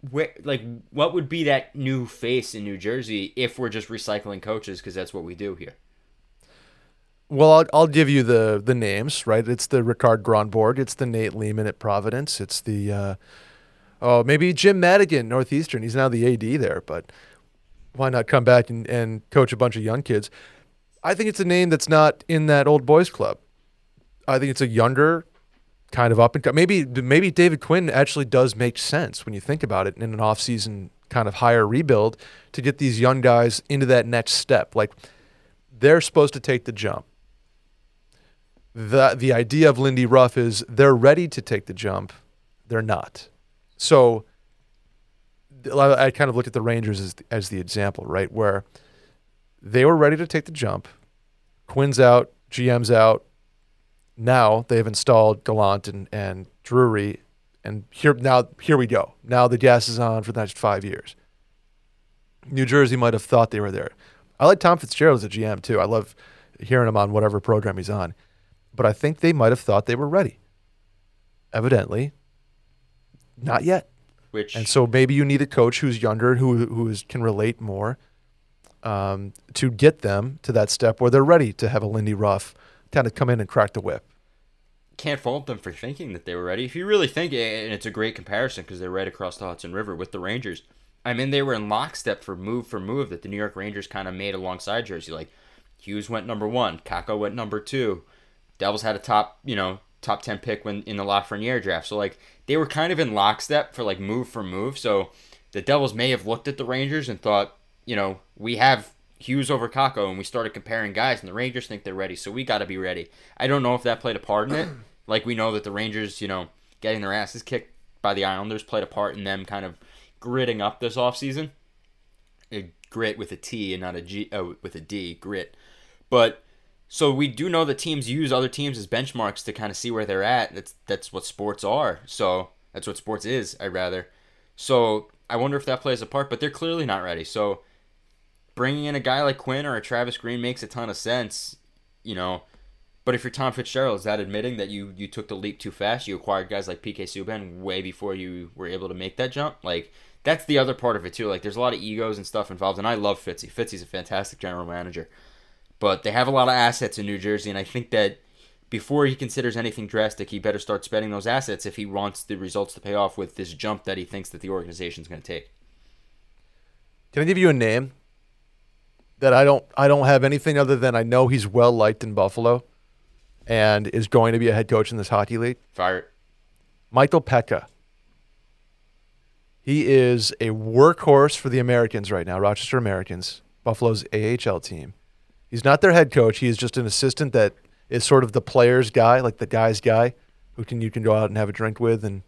where like what would be that new face in New Jersey if we're just recycling coaches because that's what we do here? Well, I'll, I'll give you the the names, right? It's the Rikard Grönborg, it's the Nate Leaman at Providence, it's the uh, oh maybe Jim Madigan Northeastern. He's now the AD there, but why not come back and, and coach a bunch of young kids? I think it's a name that's not in that old boys club. I think it's a younger kind of up and maybe maybe David Quinn actually does make sense when you think about it in an off-season kind of higher rebuild to get these young guys into that next step. Like they're supposed to take the jump. The the idea of Lindy Ruff is they're ready to take the jump, they're not. So I kind of looked at the Rangers as as the example, right, where they were ready to take the jump. Quinn's out, GM's out. Now they've installed Gallant and, and Drury, and here now here we go. Now the gas is on for the next five years. New Jersey might have thought they were there. I like Tom Fitzgerald as a GM too. I love hearing him on whatever program he's on. But I think they might have thought they were ready. Evidently, not yet. Which And so maybe you need a coach who's younger, who who is, can relate more, um, to get them to that step where they're ready to have a Lindy Ruff kind of come in and crack the whip. Can't fault them for thinking that they were ready. If you really think and it's a great comparison because they're right across the Hudson River with the Rangers. I mean, they were in lockstep for move for move that the New York Rangers kind of made alongside Jersey. Like Hughes went number one, Kakko went number two. Devils had a top, you know, top ten pick when in the Lafreniere draft. So like they were kind of in lockstep for like move for move. So the Devils may have looked at the Rangers and thought, you know, we have Hughes over Kakko, and we started comparing guys, and the Rangers think they're ready, so we got to be ready. I don't know if that played a part in it. Like we know that the Rangers, you know, getting their asses kicked by the Islanders played a part in them kind of gritting up this offseason. A grit with a T and not a G, oh, with a D, grit. But so we do know that teams use other teams as benchmarks to kind of see where they're at. That's that's what sports are. So that's what sports is. I rather. So I wonder if that plays a part, but they're clearly not ready. So bringing in a guy like Quinn or a Travis Green makes a ton of sense, you know. But if you're Tom Fitzgerald, is that admitting that you you took the leap too fast? You acquired guys like PK Subban way before you were able to make that jump. Like that's the other part of it too. Like there's a lot of egos and stuff involved, and I love Fitzy. Fitzy's a fantastic general manager, but they have a lot of assets in New Jersey, and I think that before he considers anything drastic, he better start spending those assets if he wants the results to pay off with this jump that he thinks that the organization's going to take. Can I give you a name that I don't I don't have anything other than I know he's well liked in Buffalo and is going to be a head coach in this hockey league? Fire it. Michael Peca. He is a workhorse for the Americans right now, Rochester Americans, Buffalo's AHL team. He's not their head coach. He is just an assistant that is sort of the player's guy, like the guy's guy, who can you can go out and have a drink with and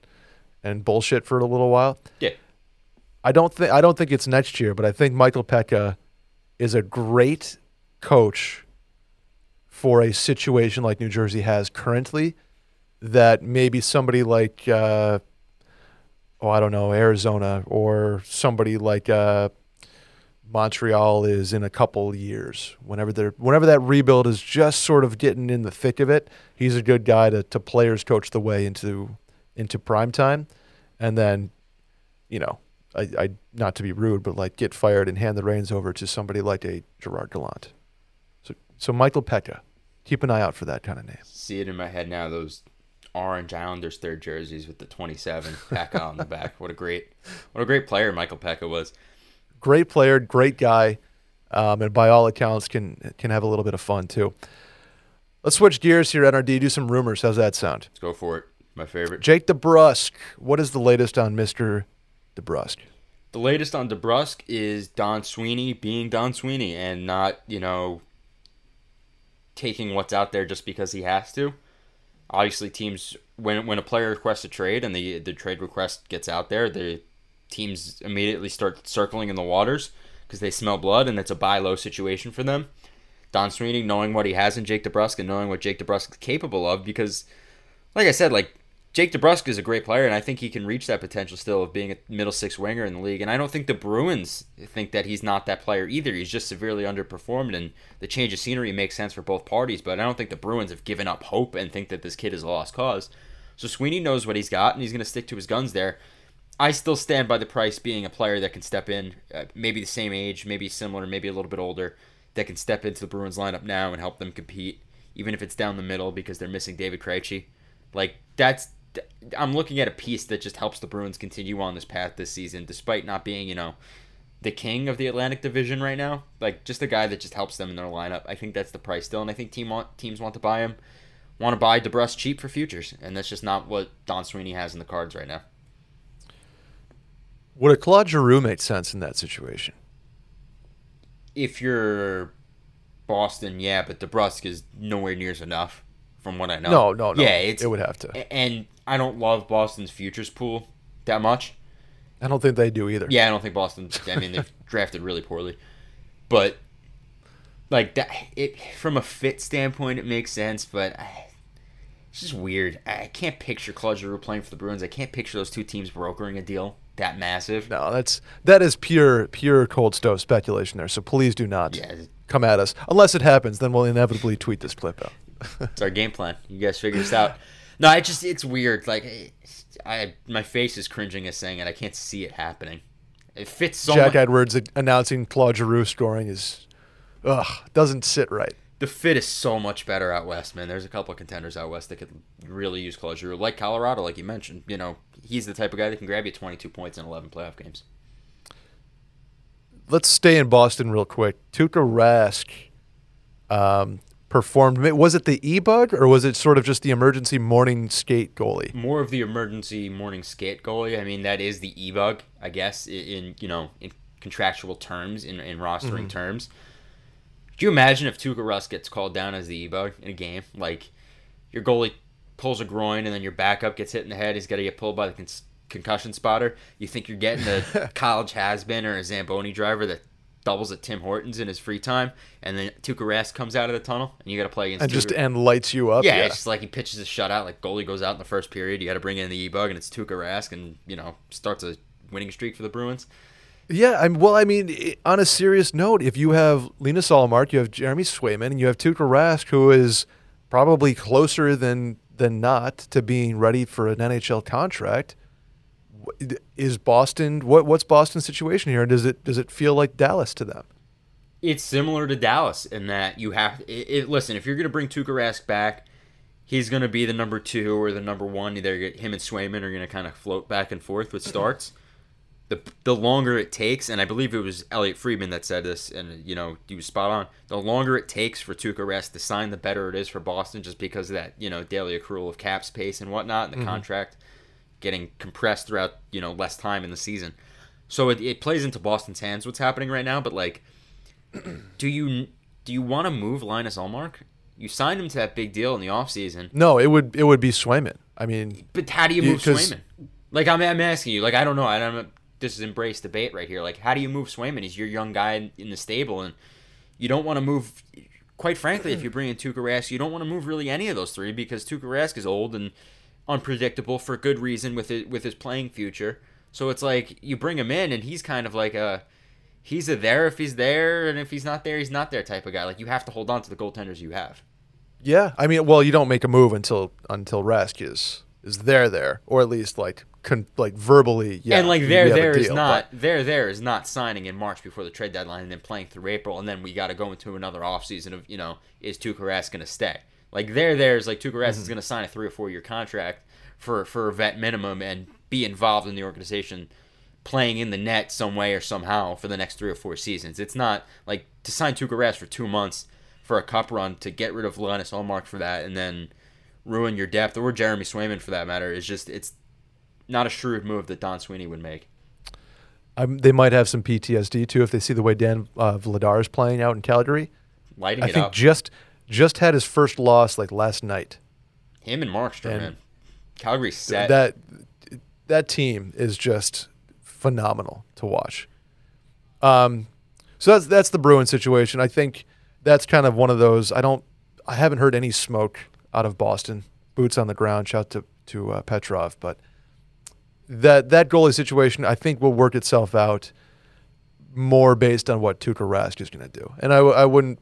and bullshit for a little while. Yeah. I don't think I don't think it's next year, but I think Michael Peca is a great coach for a situation like New Jersey has currently. That maybe somebody like uh, oh I don't know Arizona or somebody like uh, Montreal is in a couple years. Whenever they're whenever that rebuild is just sort of getting in the thick of it, he's a good guy to to players coach the way into into prime time, and then you know I, I not to be rude, but like get fired and hand the reins over to somebody like a Gerard Gallant. So so Michael Peca, keep an eye out for that kind of name. See it in my head now. Those orange Islanders third jerseys with the 27 Peca on the back. What a great, what a great player Michael Peca was. Great player, great guy, um, and by all accounts can can have a little bit of fun too. Let's switch gears here, at NRD. Do some rumors. How's that sound? Let's go for it. My favorite. Jake DeBrusk. What is the latest on Mister DeBrusk? The latest on DeBrusk is Don Sweeney being Don Sweeney and not, you know, taking what's out there just because he has to. Obviously, teams when when a player requests a trade and the the trade request gets out there, the teams immediately start circling in the waters because they smell blood and it's a buy low situation for them. Don Sweeney knowing what he has in Jake DeBrusk and knowing what Jake DeBrusk is capable of because, like I said, like Jake DeBrusk is a great player, and I think he can reach that potential still of being a middle six winger in the league. And I don't think the Bruins think that he's not that player either. He's just severely underperformed, and the change of scenery makes sense for both parties. But I don't think the Bruins have given up hope and think that this kid is a lost cause. So Sweeney knows what he's got, and he's going to stick to his guns there. I still stand by the price being a player that can step in, uh, maybe the same age, maybe similar, maybe a little bit older, that can step into the Bruins lineup now and help them compete, even if it's down the middle because they're missing David Krejci. Like that's I'm looking at a piece that just helps the Bruins continue on this path this season, despite not being, you know, the king of the Atlantic Division right now. Like just a guy that just helps them in their lineup. I think that's the price still, and I think team want, teams want to buy him, want to buy DeBrusk cheap for futures, and that's just not what Don Sweeney has in the cards right now. Would a Claude Giroux make sense in that situation? If you're Boston, yeah, but DeBrusk is nowhere near enough from what I know. No, no, no. Yeah, it's, it would have to. And I don't love Boston's futures pool that much. I don't think they do either. Yeah, I don't think Boston. I mean, they've drafted really poorly, but like that, it from a fit standpoint, it makes sense. But I, it's just weird. I can't picture Claude Giroux playing for the Bruins. I can't picture those two teams brokering a deal that massive. No, that's that is pure pure cold stove speculation there. So please do not Yeah, come at us unless it happens. Then we'll inevitably tweet this clip out. it's our game plan. You guys figure this out. No, I just it's weird. Like I, my face is cringing as saying it. I can't see it happening. It fits so Jack much. Edwards announcing Claude Giroux scoring is, ugh, doesn't sit right. the fit is so much better out west, man. There's a couple of contenders out west that could really use Claude Giroux, like Colorado, like you mentioned. You know, he's the type of guy that can grab you 22 points in 11 playoff games. Let's stay in Boston real quick. Tuukka Rask um, performed. Was it the e bug or was it sort of just the emergency morning skate goalie? More of the emergency morning skate goalie. I mean, that is the e bug, I guess, in, you know in contractual terms, in in rostering mm-hmm. terms. Do you imagine if Tuukka Rask gets called down as the e bug in a game? Like your goalie pulls a groin and then your backup gets hit in the head. He's got to get pulled by the con- concussion spotter. You think you're getting a college has been or a Zamboni driver that doubles at Tim Hortons in his free time, and then Tuukka Rask comes out of the tunnel and you got to play against And just and lights you up. yeah, it's just like he pitches a shutout. Like goalie goes out in the first period. You got to bring in the e bug, and it's Tuukka Rask, and you know starts a winning streak for the Bruins. Yeah, I'm, well, I mean, on a serious note, if you have Linus Ullmark, you have Jeremy Swayman, and you have Tuukka Rask, who is probably closer than than not to being ready for an NHL contract, is Boston? What what's Boston's situation here? Does it does it feel like Dallas to them? It's similar to Dallas in that you have. It, it, listen, if you're going to bring Tuukka Rask back, he's going to be the number two or the number one. Either him and Swayman are going to kind of float back and forth with mm-hmm. starts. The, the longer it takes, and I believe it was Elliot Friedman that said this, and you know he was spot on. The longer it takes for Tuukka Rask to sign, the better it is for Boston, just because of that you know daily accrual of cap space and whatnot, and the mm-hmm. contract getting compressed throughout you know less time in the season. So it, it plays into Boston's hands what's happening right now. But like, do you do you want to move Linus Ullmark? You signed him to that big deal in the offseason. No, it would it would be Swayman. I mean, But how do you You- move 'cause- Swayman? Like I'm, I'm asking you. Like I don't know. I don't. This is embrace debate right here. Like how do you move Swayman? He's your young guy in, in the stable, and you don't want to move. Quite frankly, if you bring in Tuukka Rask, you don't want to move really any of those three because Tuukka Rask is old and unpredictable for good reason with it with his playing future. So it's like you bring him in, and he's kind of like a he's a there if he's there, and if he's not there, he's not there type of guy. Like you have to hold on to the goaltenders you have. yeah, I mean, well, you don't make a move until until Rask is is there there, or at least like con, like verbally. Yeah, and like there, there is deal, not there, there is not signing in March before the trade deadline and then playing through April, and then we got to go into another offseason of you know is Tuukka Rask going to stay? Like there, there is like Tuukka Rask Mm-hmm. is going to sign a three or four year contract for for a vet minimum and be involved in the organization, playing in the net some way or somehow for the next three or four seasons. It's not like to sign Tuukka Rask for two months for a cup run to get rid of Linus Ullmark for that and then ruin your depth or Jeremy Swayman for that matter is just it's not a shrewd move that Don Sweeney would make. Um, they might have some PTSD too if they see the way Dan uh, Vladar is playing out in Calgary. Lighting I it think up. just just had his first loss like last night. Him and Markstrom, And- man. Calgary's set. That that team is just phenomenal to watch. Um, so that's that's the Bruin situation. I think that's kind of one of those. I don't. I haven't heard any smoke out of Boston. Boots on the ground. Shout to to uh, Petrov, but that that goalie situation I think will work itself out more based on what Tuukka Rask is going to do. And I, I wouldn't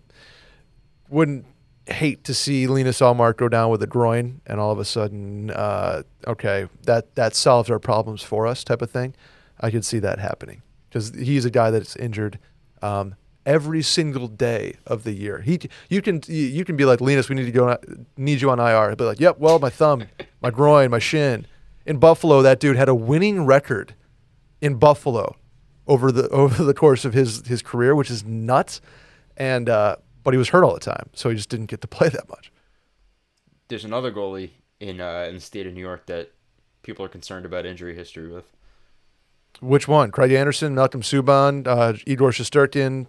wouldn't hate to see Linus Ullmark go down with a groin and all of a sudden, uh, okay, that that solves our problems for us, type of thing. I could see that happening because he's a guy that's injured um, every single day of the year. He, you can you can be like Linus, we need to go need you on IR. He'll be like, yep, well, my thumb, my groin, my shin. In Buffalo, that dude had a winning record in Buffalo over the over the course of his his career, which is nuts. And uh, but he was hurt all the time, so he just didn't get to play that much. There's another goalie in uh, in the state of New York that people are concerned about injury history with. Which one? Craig Anderson, Malcolm Subban, uh, Igor Shesterkin.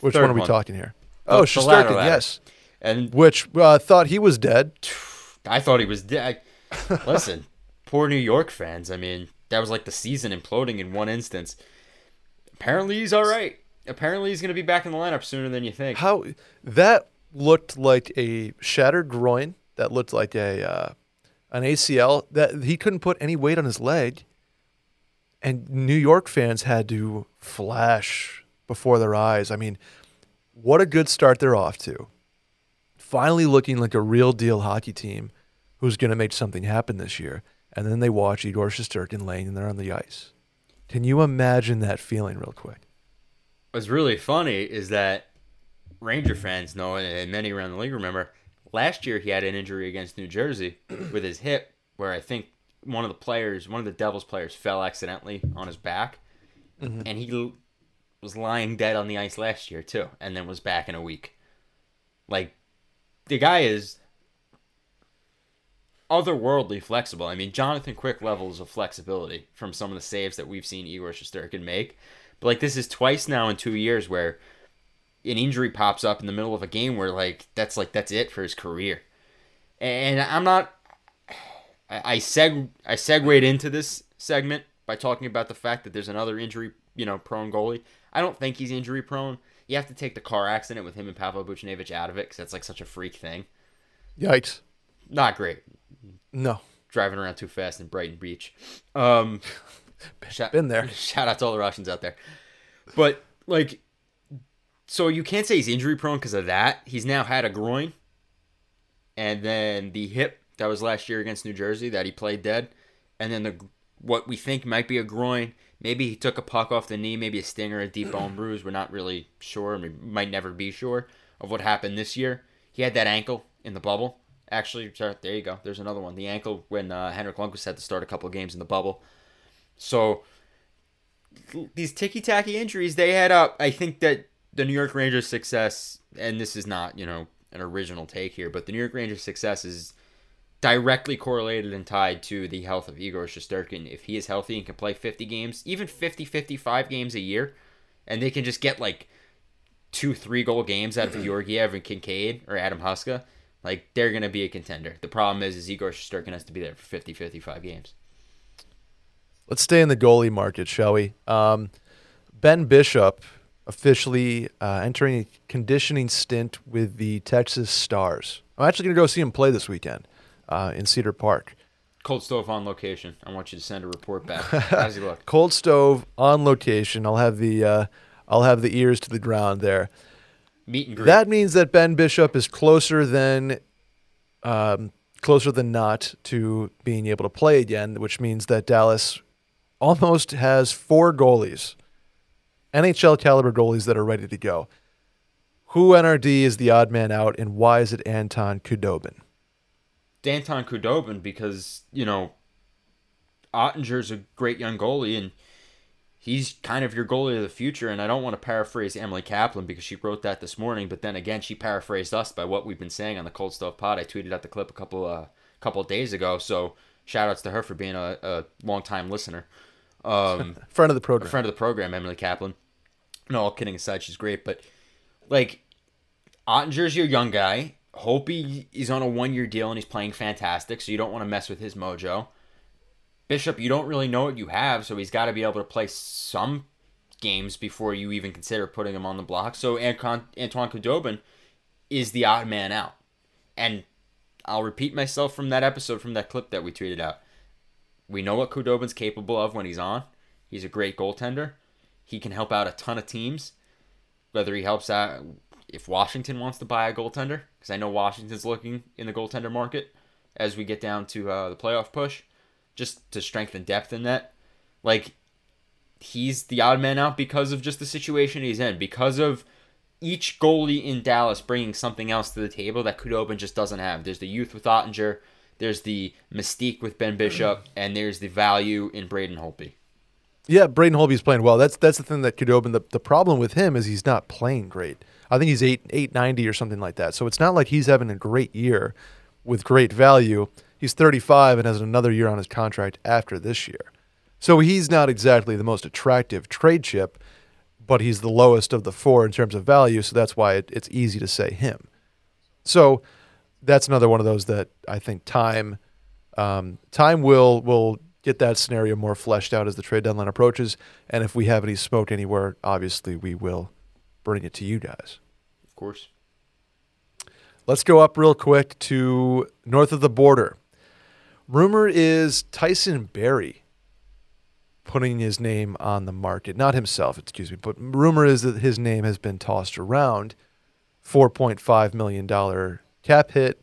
Which Third one are we one. talking here? Oh, the Shesterkin, yes. And Which uh, thought he was dead. I thought he was dead. Listen, poor New York fans. I mean, that was like the season imploding in one instance. Apparently he's all right. Apparently he's going to be back in the lineup sooner than you think. How that looked like a shattered groin. That looked like a uh, an ACL. That he couldn't put any weight on his leg, and New York fans had to flash before their eyes. I mean, what a good start they're off to. Finally, looking like a real deal hockey team who's going to make something happen this year. And then they watch Igor Shesterkin laying in there on the ice. Can you imagine that feeling, real quick? What's really funny is that Ranger fans know, and many around the league remember, last year he had an injury against New Jersey with his hip, where I think one of the players, one of the Devils players, fell accidentally on his back, mm-hmm. and he was lying dead on the ice last year too, and then was back in a week. Like, the guy is otherworldly flexible. I mean, Jonathan Quick levels of flexibility from some of the saves that we've seen Igor Shesterkin make. But like this is twice now in two years where an injury pops up in the middle of a game where like that's like that's it for his career. And I'm not. I seg I segued into this segment by talking about the fact that there's another injury, you know, prone goalie. I don't think he's injury prone. You have to take the car accident with him and Pavel Buchnevich out of it because that's like such a freak thing. Yikes! Not great. No. Driving around too fast in Brighton Beach. Um, shout, Been there. Shout out to all the Russians out there. But, like, so you can't say he's injury prone because of that. He's now had a groin. And then the hip that was last year against New Jersey that he played dead. And then the what we think might be a groin. Maybe he took a puck off the knee, maybe a stinger, a deep bone bruise. We're not really sure. We might never be sure of what happened this year. He had that ankle in the bubble Actually, sorry, there you go. There's another one. The ankle when uh, Henrik Lundqvist had to start a couple games in the bubble. So these ticky tacky injuries they had up. I think that the New York Rangers' success, and this is not you know an original take here, but the New York Rangers' success is directly correlated and tied to the health of Igor Shesterkin. If he is healthy and can play 50 games, even 50, 55 games a year, and they can just get like two, three goal games out of Georgiev and Kinkaid or Adam Huska, like they're going to be a contender. The problem is, is Igor Shesterkin has to be there for 50, 55 games. Let's stay in the goalie market, shall we? Um, ben Bishop officially uh, entering a conditioning stint with the Texas Stars. I'm actually going to go see him play this weekend uh, in Cedar Park. Cold stove on location. I want you to send a report back. How's he look? Cold stove on location. I'll have the uh, I'll have the ears to the ground there meet and greet. That means that Ben Bishop is closer than um, closer than not to being able to play again, which means that Dallas almost has four goalies, NHL caliber goalies that are ready to go. Who NRD is the odd man out, and why is it Anton Khudobin? Anton Khudobin because you know Oettinger's a great young goalie, and he's kind of your goalie of the future. And I don't want to paraphrase Emily Kaplan because she wrote that this morning, but then again, she paraphrased us by what we've been saying on the Cold Stove Pod. I tweeted out the clip a couple uh, couple days ago, so shout outs to her for being a, a long time listener. Um, friend of the program. Friend of the program, Emily Kaplan. No, all kidding aside, she's great, but like Oettinger's your young guy. He, he's on a one year deal and he's playing fantastic, so you don't want to mess with his mojo. Bishop, you don't really know what you have, so he's got to be able to play some games before you even consider putting him on the block. So Antoine, Khudobin is the odd man out. And I'll repeat myself from that episode, from that clip that we tweeted out. We know what Khudobin's capable of when he's on. He's a great goaltender. He can help out a ton of teams. Whether he helps out if Washington wants to buy a goaltender, because I know Washington's looking in the goaltender market as we get down to uh, the playoff push just to strengthen depth in that. Like he's the odd man out because of just the situation he's in, because of each goalie in Dallas bringing something else to the table that Khudobin just doesn't have. There's the youth with Oettinger, there's the mystique with Ben Bishop, and there's the value in Braden Holtby. Yeah, Braden Holtby's playing well. That's that's the thing that Khudobin. The, the problem with him is he's not playing great. I think he's eight eight ninety or something like that. So it's not like he's having a great year with great value he's 35 and has another year on his contract after this year. So he's not exactly the most attractive trade chip, but he's the lowest of the four in terms of value. So that's why it, it's easy to say him. So that's another one of those that I think time um, time will will get that scenario more fleshed out as the trade deadline approaches. And if we have any smoke anywhere, obviously we will bring it to you guys. Of course. Let's go up real quick to north of the border. Rumor is Tyson Barrie putting his name on the market. Not himself, excuse me, but rumor is that his name has been tossed around. $4.5 million cap hit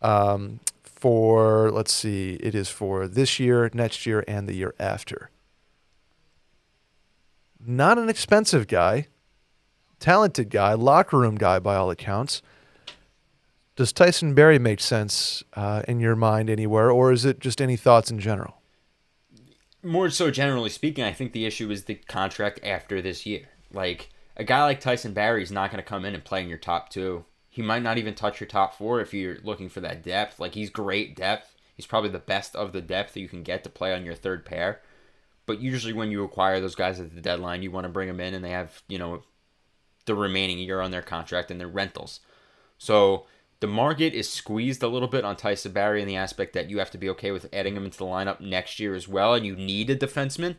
um, for, let's see, it is for this year, next year, and the year after. Not an expensive guy, talented guy, locker room guy by all accounts. Does Tyson Barrie make sense uh, in your mind anywhere, or is it just any thoughts in general? More so, generally speaking, I think the issue is the contract after this year. Like a guy like Tyson Barrie is not going to come in and play in your top two. He might not even touch your top four if you're looking for that depth. Like he's great depth. He's probably the best of the depth that you can get to play on your third pair. But usually, when you acquire those guys at the deadline, you want to bring them in and they have you know the remaining year on their contract and their rentals. So the market is squeezed a little bit on Tyson Barrie in the aspect that you have to be okay with adding him into the lineup next year as well, and you need a defenseman.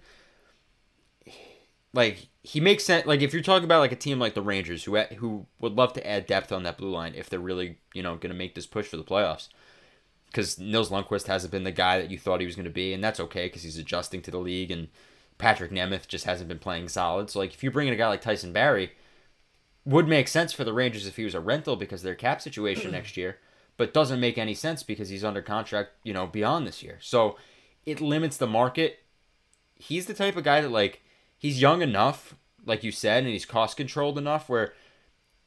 Like he makes sense. Like if you're talking about like a team like the Rangers, who who would love to add depth on that blue line if they're really you know going to make this push for the playoffs, because Nils Lundkvist hasn't been the guy that you thought he was going to be, and that's okay because he's adjusting to the league, and Patrik Nemeth just hasn't been playing solid. So like if you bring in a guy like Tyson Barrie, would make sense for the Rangers if he was a rental because their cap situation next year, but doesn't make any sense because he's under contract, you know, beyond this year. So it limits the market. He's the type of guy that like he's young enough, like you said, and he's cost controlled enough where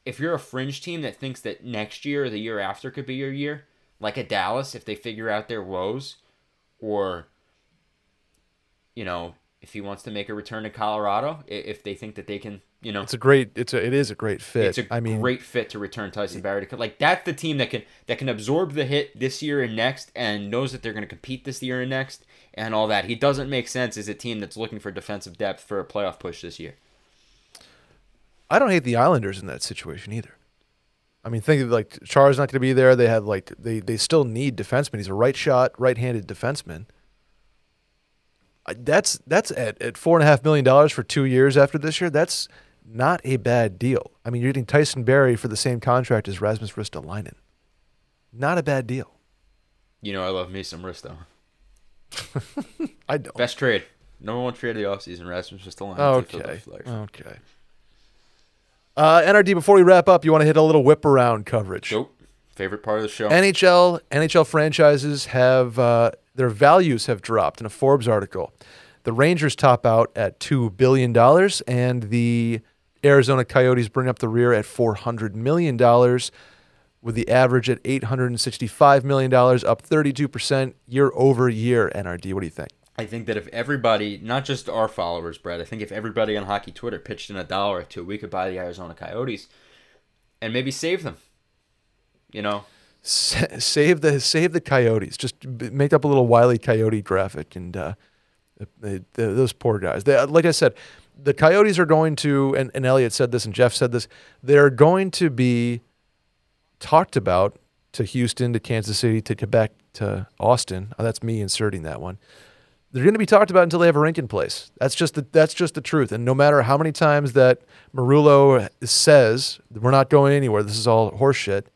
if you're a fringe team that thinks that next year or the year after could be your year, like a Dallas, if they figure out their woes, or you know, if he wants to make a return to Colorado, if they think that they can, you know, it's a great, it's a, it is a great fit. It's a I mean, great fit to return Tyson Barrie to like that's the team that can that can absorb the hit this year and next, and knows that they're going to compete this year and next, and all that. He doesn't make sense as a team that's looking for defensive depth for a playoff push this year. I don't hate the Islanders in that situation either. I mean, think of like Char's not going to be there. They have like they they still need defensemen. He's a right shot, right handed defenseman that's that's at, at four and a half million dollars for two years after this year. That's not a bad deal. I mean, you're getting Tyson Barrie for the same contract as Rasmus Ristolainen. Not a bad deal. You know, I love me some Risto. I don't. Best trade. Number one trade of the offseason, Rasmus Ristolainen. Okay. Okay. Uh, NRD, before we wrap up, you want to hit a little whip around coverage. Nope. Favorite part of the show. NHL NHL franchises have uh, their values have dropped in a Forbes article. The Rangers top out at $2 billion, and the Arizona Coyotes bring up the rear at $400 million, with the average at $865 million, up 32% year over year. NRD, what do you think? I think that if everybody, not just our followers, Brett, I think if everybody on hockey Twitter pitched in a dollar or two, we could buy the Arizona Coyotes and maybe save them. You know, save the save the coyotes. Just make up a little wily coyote graphic, and uh, they, they, those poor guys. They, like I said, the coyotes are going to, and, and Elliot said this, and Jeff said this. They're going to be talked about to Houston, to Kansas City, to Quebec, to Austin. Oh, that's me inserting that one. They're going to be talked about until they have a rink in place. That's just the that's just the truth. And no matter how many times that Meruelo says we're not going anywhere, this is all horseshit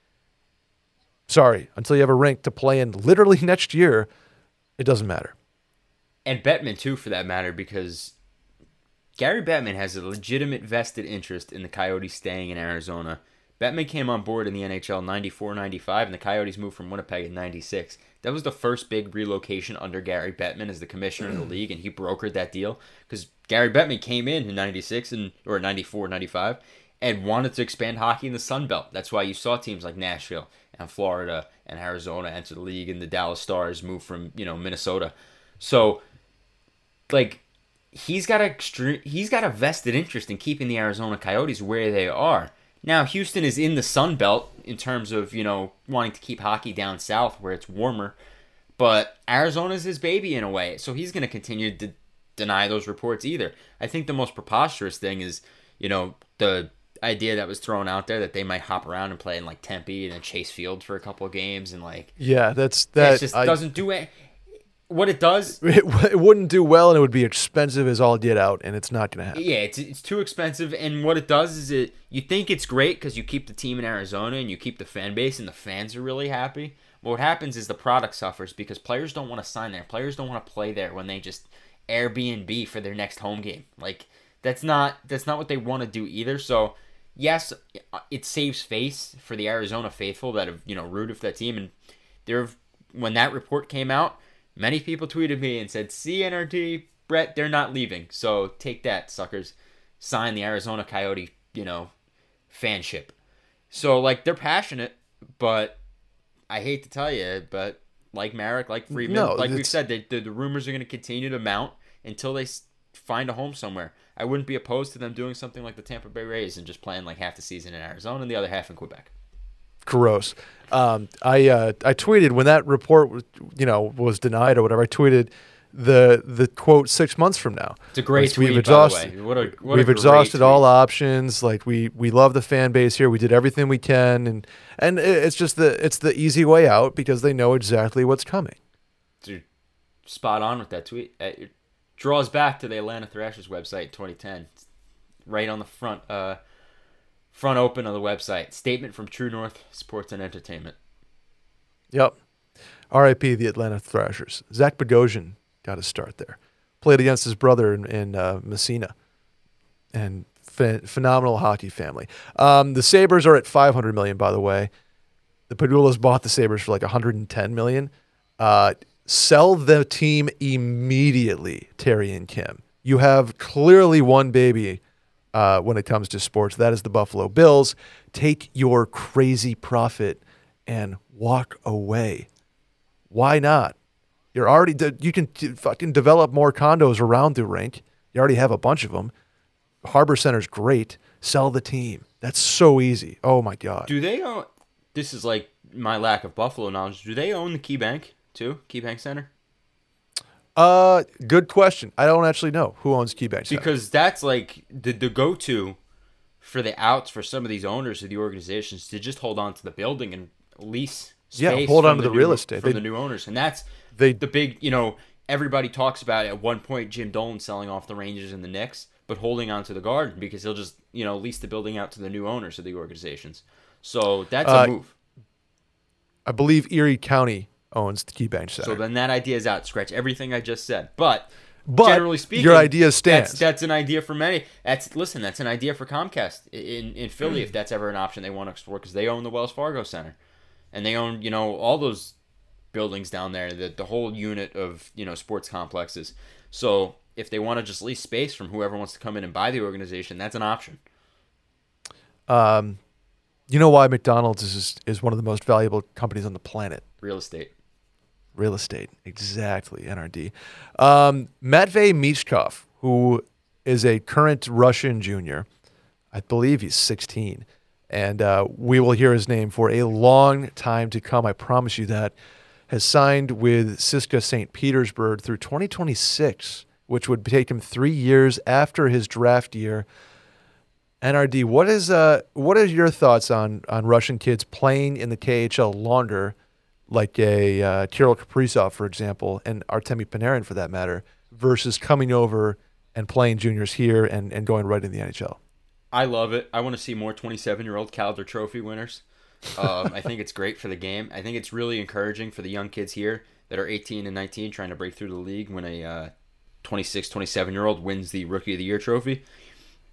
Sorry, until you have a rink to play in literally next year, it doesn't matter. And Bettman, too, for that matter, because Gary Bettman has a legitimate vested interest in the Coyotes staying in Arizona. Bettman came on board in the NHL 94 95, and the Coyotes moved from Winnipeg in 96. That was the first big relocation under Gary Bettman as the commissioner of the league, and he brokered that deal because Gary Bettman came in in 96 and or 94 95 and wanted to expand hockey in the Sun Belt. That's why you saw teams like Nashville and Florida and Arizona enter the league, and the Dallas Stars move from you know Minnesota. So, like, he's got a extreme, he's got a vested interest in keeping the Arizona Coyotes where they are. Now, Houston is in the Sun Belt in terms of you know wanting to keep hockey down south where it's warmer, but Arizona's his baby in a way, so he's going to continue to deny those reports either. I think the most preposterous thing is you know the idea that was thrown out there that they might hop around and play in like Tempe and then Chase Field for a couple of games and like yeah, that's that just I, doesn't do it. What it does, It, it wouldn't do well, and it would be expensive as all get out, and it's not going to happen. yeah, it's it's too expensive. And what it does is it you think it's great because you keep the team in Arizona and you keep the fan base and the fans are really happy. But what happens is the product suffers because players don't want to sign there. Players don't want to play there when they just Airbnb for their next home game. Like that's not that's not what they want to do either. So yes, it saves face for the Arizona faithful that have you know rooted for that team. And there, when that report came out, many people tweeted me and said, "See NRD, Brett, they're not leaving. So take that, suckers. Sign the Arizona Coyote, you know, fanship." So like they're passionate, but I hate to tell you, but like Merrick, like Friedman, No, like we've said, they, the, the rumors are going to continue to mount until they find a home somewhere. I wouldn't be opposed to them doing something like the Tampa Bay Rays and just playing like half the season in Arizona and the other half in Quebec. Gross. Um, I uh, I tweeted when that report was, you know was denied or whatever. I tweeted the the quote six months from now. It's a great tweet, we've by exhausted, the way. What a, what we've exhausted all tweet. options. Like we we love the fan base here. We did everything we can, and and it's just the it's the easy way out because they know exactly what's coming. Dude, spot on with that tweet. It draws back to the Atlanta Thrashers website in 2010. Right on the front uh, front open on the website. Statement from True North Sports and Entertainment. Yep. R.I.P. the Atlanta Thrashers. Zach Bogosian got to start there. Played against his brother in, in uh, Massena, and ph- phenomenal hockey family. Um, the Sabres are at 500 million, by the way. The Pegulas bought the Sabres for like 110 million. Uh, sell the team immediately, Terry and Kim. You have clearly one baby uh, when it comes to sports. That is the Buffalo Bills. Take your crazy profit and walk away. Why not? You're already de- you can t- fucking develop more condos around the rink. You already have a bunch of them. Harbor Center's great. Sell the team. That's so easy. Oh my god. Do they own? This is like my lack of Buffalo knowledge. Do they own the KeyBank too? KeyBank Center? Uh, good question. I don't actually know who owns KeyBank. Because that's like the the go to for the outs for some of these owners of the organizations to just hold on to the building and lease. Yeah, hold on to the new- real estate. from They- the new owners, and that's they the big. You know, everybody talks about at one point Jim Dolan selling off the Rangers and the Knicks, but holding on to the Garden because he'll just you know lease the building out to the new owners of the organizations. So that's Uh, a move. I believe Erie County owns the KeyBank Center. So then that idea is out. Scratch everything I just said. But but generally speaking, your idea stands. That's, that's an idea for many. That's listen. That's an idea for Comcast in in Philly if that's ever an option they want to explore because they own the Wells Fargo Center, and they own you know all those buildings down there, the the whole unit of you know sports complexes. So if they want to just lease space from whoever wants to come in and buy the organization, that's an option. um, you know why McDonald's is is one of the most valuable companies on the planet? Real estate. Real estate, exactly. NRD. Um, Matvey Michkov, who is a current Russian junior, I believe he's 16, and uh, we will hear his name for a long time to come. I promise you that. Has signed with Siska St. Petersburg through 2026, which would take him three years after his draft year. NRD, what is uh what are your thoughts on on Russian kids playing in the KHL longer, like a uh, Kirill Kaprizov, for example, and Artemi Panarin, for that matter, versus coming over and playing juniors here and, and going right in the NHL? I love it. I want to see more 27 year old Calder Trophy winners. Um, I think it's great for the game. I think it's really encouraging for the young kids here that are 18 and 19 trying to break through the league when a uh, 26, 27 year old wins the Rookie of the Year trophy.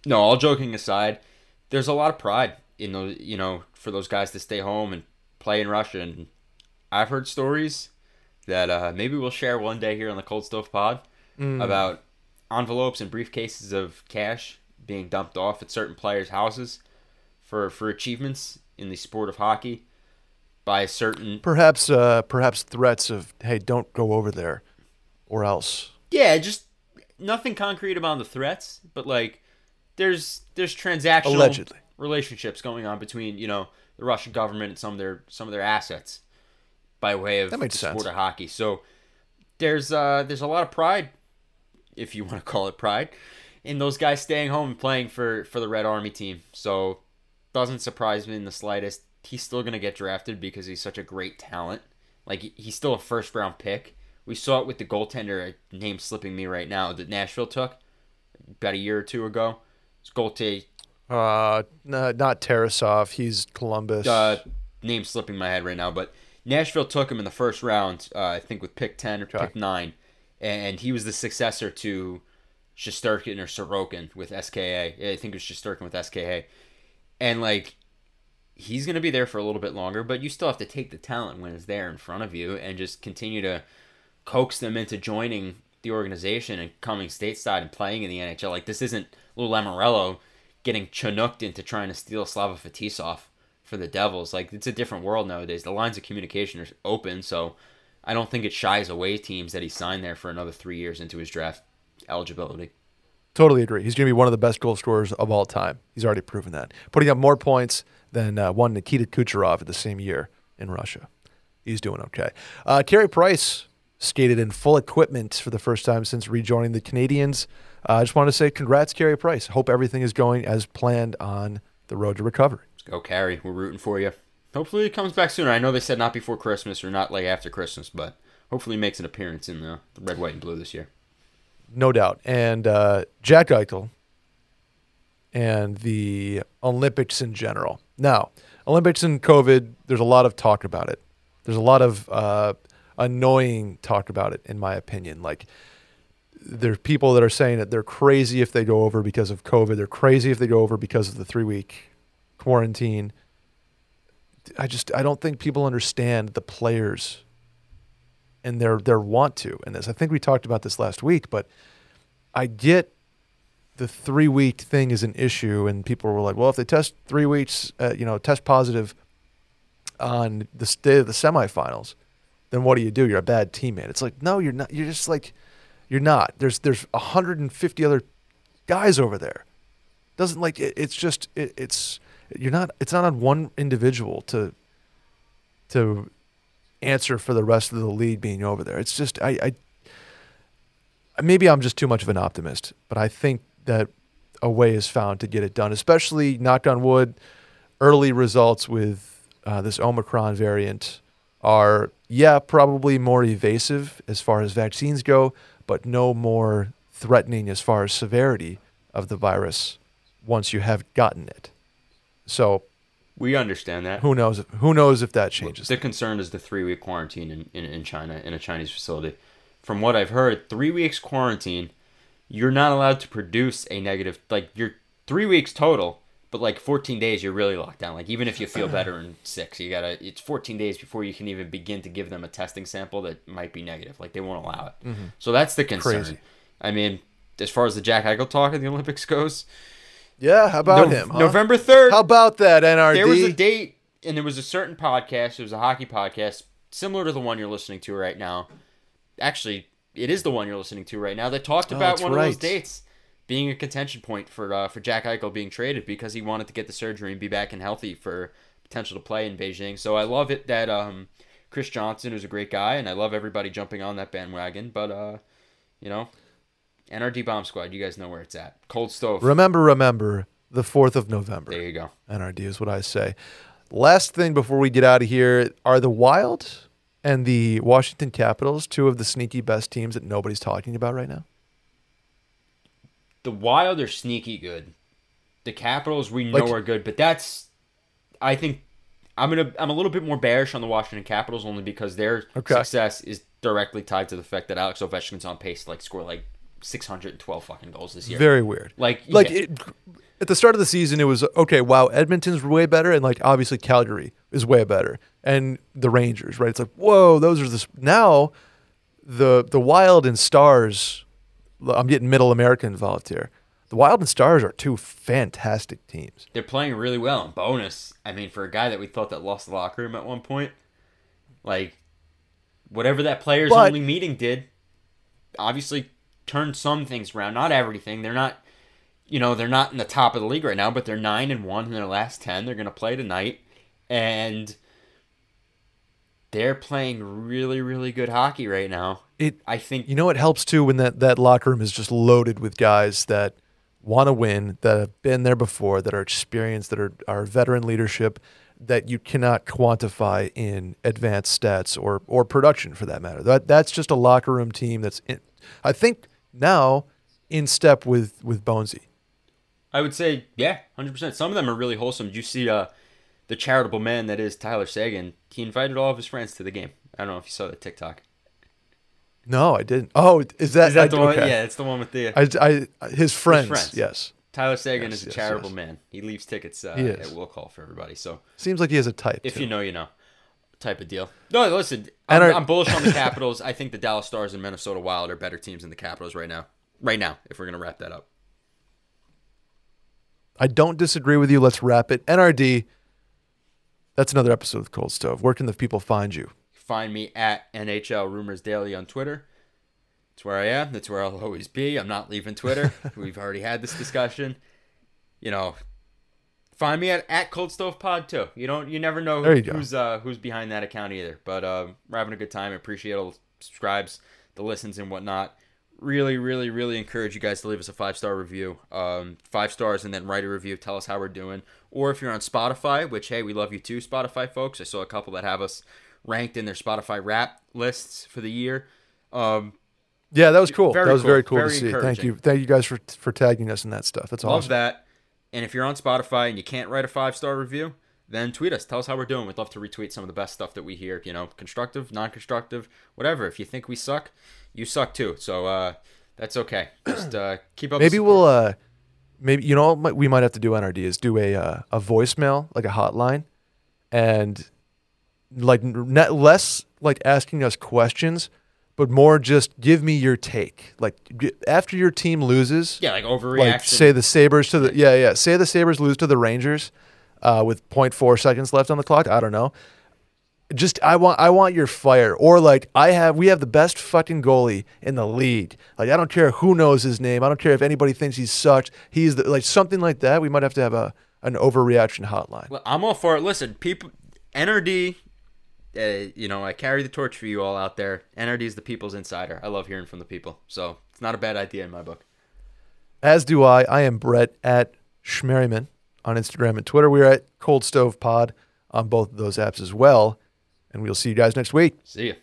No, all joking aside, there's a lot of pride in those, you know, for those guys to stay home and play in Russia. And I've heard stories that uh, maybe we'll share one day here on the Cold Stove Pod about envelopes and briefcases of cash being dumped off at certain players' houses for for achievements in the sport of hockey by a certain Perhaps uh, perhaps threats of hey, don't go over there, or else. yeah, just nothing concrete about the threats, but like there's there's transactional Allegedly. relationships going on between you know the Russian government and some of their some of their assets by way of That makes the sense. sport of hockey. So there's uh there's a lot of pride, if you want to call it pride, in those guys staying home and playing for for the Red Army team. So doesn't surprise me in the slightest. He's still gonna get drafted because he's such a great talent. Like he's still a first round pick. We saw it with the goaltender name slipping me right now that Nashville took about a year or two ago. It's goalie Uh, no, not Tarasov. He's Columbus. uh, name slipping my head right now, but Nashville took him in the first round, uh, I think with pick 10 or pick 9, and he was the successor to Shesterkin or Sorokin with SKA. I think it was Shesterkin with SKA. And, like, he's going to be there for a little bit longer, but you still have to take the talent when it's there in front of you and just continue to coax them into joining the organization and coming stateside and playing in the NHL. Like, this isn't Lou Lamoriello getting chinooked into trying to steal Slava Fetisov for the Devils. Like it's a different world nowadays. The lines of communication are open, so I don't think it shies away teams that he signed there for another three years into his draft eligibility. Totally agree. He's going to be one of the best goal scorers of all time. He's already proven that. Putting up more points than uh, one Nikita Kucherov at the same year in Russia. He's doing okay. Uh, Carey Price skated in full equipment for the first time since rejoining the Canadiens. Uh, I just want to say congrats, Carey Price. Hope everything is going as planned on the road to recovery. Let's go, Carey. We're rooting for you. Hopefully, it comes back sooner. I know they said not before Christmas or not like after Christmas, but hopefully, makes an appearance in the, the red, white, and blue this year. No doubt. And uh, Jack Eichel and the Olympics in general. Now, Olympics and COVID, there's a lot of talk about it. There's a lot of uh, annoying talk about it, in my opinion. Like, there's people that are saying that they're crazy if they go over because of COVID. They're crazy if they go over because of the three week quarantine. I just I don't think people understand the players and their their want to in this. I think we talked about this last week, but I get the three week thing is an issue, and people were like, "Well, if they test three weeks, uh, you know, test positive on the day of the semifinals, then what do you do? You're a bad teammate." It's like, no, you're not. You're just like, you're not. There's there's 150 other guys over there. Doesn't like it, it's just it, it's you're not. It's not on one individual to to answer for the rest of the league being over there. It's just I, I maybe I'm just too much of an optimist, but I think that a way is found to get it done. Especially knock on wood, early results with uh, this Omicron variant are yeah probably more evasive as far as vaccines go, but no more threatening as far as severity of the virus once you have gotten it. So We understand that. who knows? If, who knows if that changes? The concern is the three week quarantine in, in, in China, in a Chinese facility. From what I've heard, three weeks quarantine, you're not allowed to produce a negative, like, you're three weeks total, but like 14 days, you're really locked down. Like, even if you feel better in six, you gotta, it's 14 days before you can even begin to give them a testing sample that might be negative. Like, they won't allow it. Mm-hmm. So that's the concern. Crazy. I mean, as far as the Jack Eichel talk in the Olympics goes, yeah, how about Nov- him? huh? November 3rd. How about that NRD? There was a date, and there was a certain podcast. It was a hockey podcast, similar to the one you're listening to right now. Actually, it is the one you're listening to right now that talked Oh, about that's one of those dates being a contention point for uh, for Jack Eichel being traded because he wanted to get the surgery and be back and healthy for potential to play in Beijing. So I love it that um, Chris Johnson is a great guy, and I love everybody jumping on that bandwagon. But uh, you know, NRD Bomb Squad, you guys know where it's at. Cold Stove. remember, remember the fourth of November. there you go. NRD is what I say. Last thing before we get out of here are the Wild and the Washington Capitals two of the sneaky best teams that nobody's talking about right now. the Wild are sneaky good. The Capitals we know Like- are good, but that's I think I'm gonna I'm a little bit more bearish on the Washington Capitals only because their Okay. success is directly tied to the fact that Alex Ovechkin's on pace to like score like 612 fucking goals this year. Very weird. like Like yeah, it, at the start of the season, it was okay. Wow, Edmonton's way better, and like obviously Calgary is way better, and the Rangers, right? It's like whoa, those are the now the the Wild and Stars. I'm getting Middle America involved here. The Wild and Stars are two fantastic teams. they're playing really well. And bonus, I mean, for a guy that we thought that lost the locker room at one point, like whatever that players But- only meeting did, obviously turned some things around. Not everything. They're not, you know, they're not in the top of the league right now, but they're nine and one in their last ten. They're gonna play tonight, and they're playing really, really good hockey right now. It I think You know what helps too when that, that locker room is just loaded with guys that want to win, that have been there before, that are experienced, that are, are veteran leadership. that you cannot quantify in advanced stats or or production for that matter. That that's just a locker room team that's in, I think now in step with with Bonesy. I would say, yeah, hundred percent. Some of them are really wholesome. Did you see uh, the charitable man that is Tyler Seguin? He invited all of his friends to the game. I don't know if you saw the TikTok. No, I didn't. Oh, is that, Is that I- the one? okay. Yeah, it's the one with the I, I his friends, friends. Yes. Tyler Seguin Yes, is a yes, charitable yes. man. He leaves tickets uh, He at will call for everybody. So Seems like he has a type. if too. you know, you know, type of deal. No, listen, I'm, And our- I'm bullish on the Capitals. I think the Dallas Stars and Minnesota Wild are better teams than the Capitals right now. Right now, if we're gonna wrap that up. I don't disagree with you. Let's wrap it. NRD. That's another episode of Cold Stove. Where can the people find you? Find me at NHL Rumors Daily on Twitter. It's where I am. That's where I'll always be. I'm not leaving Twitter. We've already had this discussion. You know, find me at, at Cold Stove Pod too. You don't. You never know you who's uh, who's behind that account either. But um, we're having a good time. I appreciate all the subscribes, the listens, and whatnot. Really, really, really encourage you guys to leave us a five star review. Um, five stars and then write a review. Tell us how we're doing. Or if you're on Spotify, which hey, we love you too, Spotify folks. I saw a couple that have us ranked in their Spotify rap lists for the year. Um, Yeah, that was cool. That was cool. very cool Very to see. Thank you. Thank you guys for for tagging us in that stuff. That's Love awesome. that. And if you're on Spotify and you can't write a five star review, then tweet us. Tell us how we're doing. We'd love to retweet some of the best stuff that we hear. You know, constructive, non constructive, whatever. If you think we suck, you suck too. So uh, that's okay. Just uh, keep up. Maybe we'll uh maybe you know what we might have to do NRD is do a uh, a voicemail like a hotline and like n- not less like asking us questions but more just give me your take. Like after your team loses yeah, like overreaction. like say the Sabres to the yeah. yeah say the Sabres lose to the Rangers uh, with 0.4 seconds left on the clock I don't know. Just I want I want your fire. Or like I have we have the best fucking goalie in the league. Like I don't care who knows his name. I don't care if anybody thinks he sucks he's the, like something like that we might have to have a an overreaction hotline. Well, I'm all for it. Listen, people, NRD. Uh, you know, I carry the torch for you all out there. NRD is the people's insider. I love hearing from the people, so it's not a bad idea in my book. as do I I am Brett at Schmerryman on Instagram and Twitter we're at Cold Stove Pod on both of those apps as well and we'll see you guys next week See ya.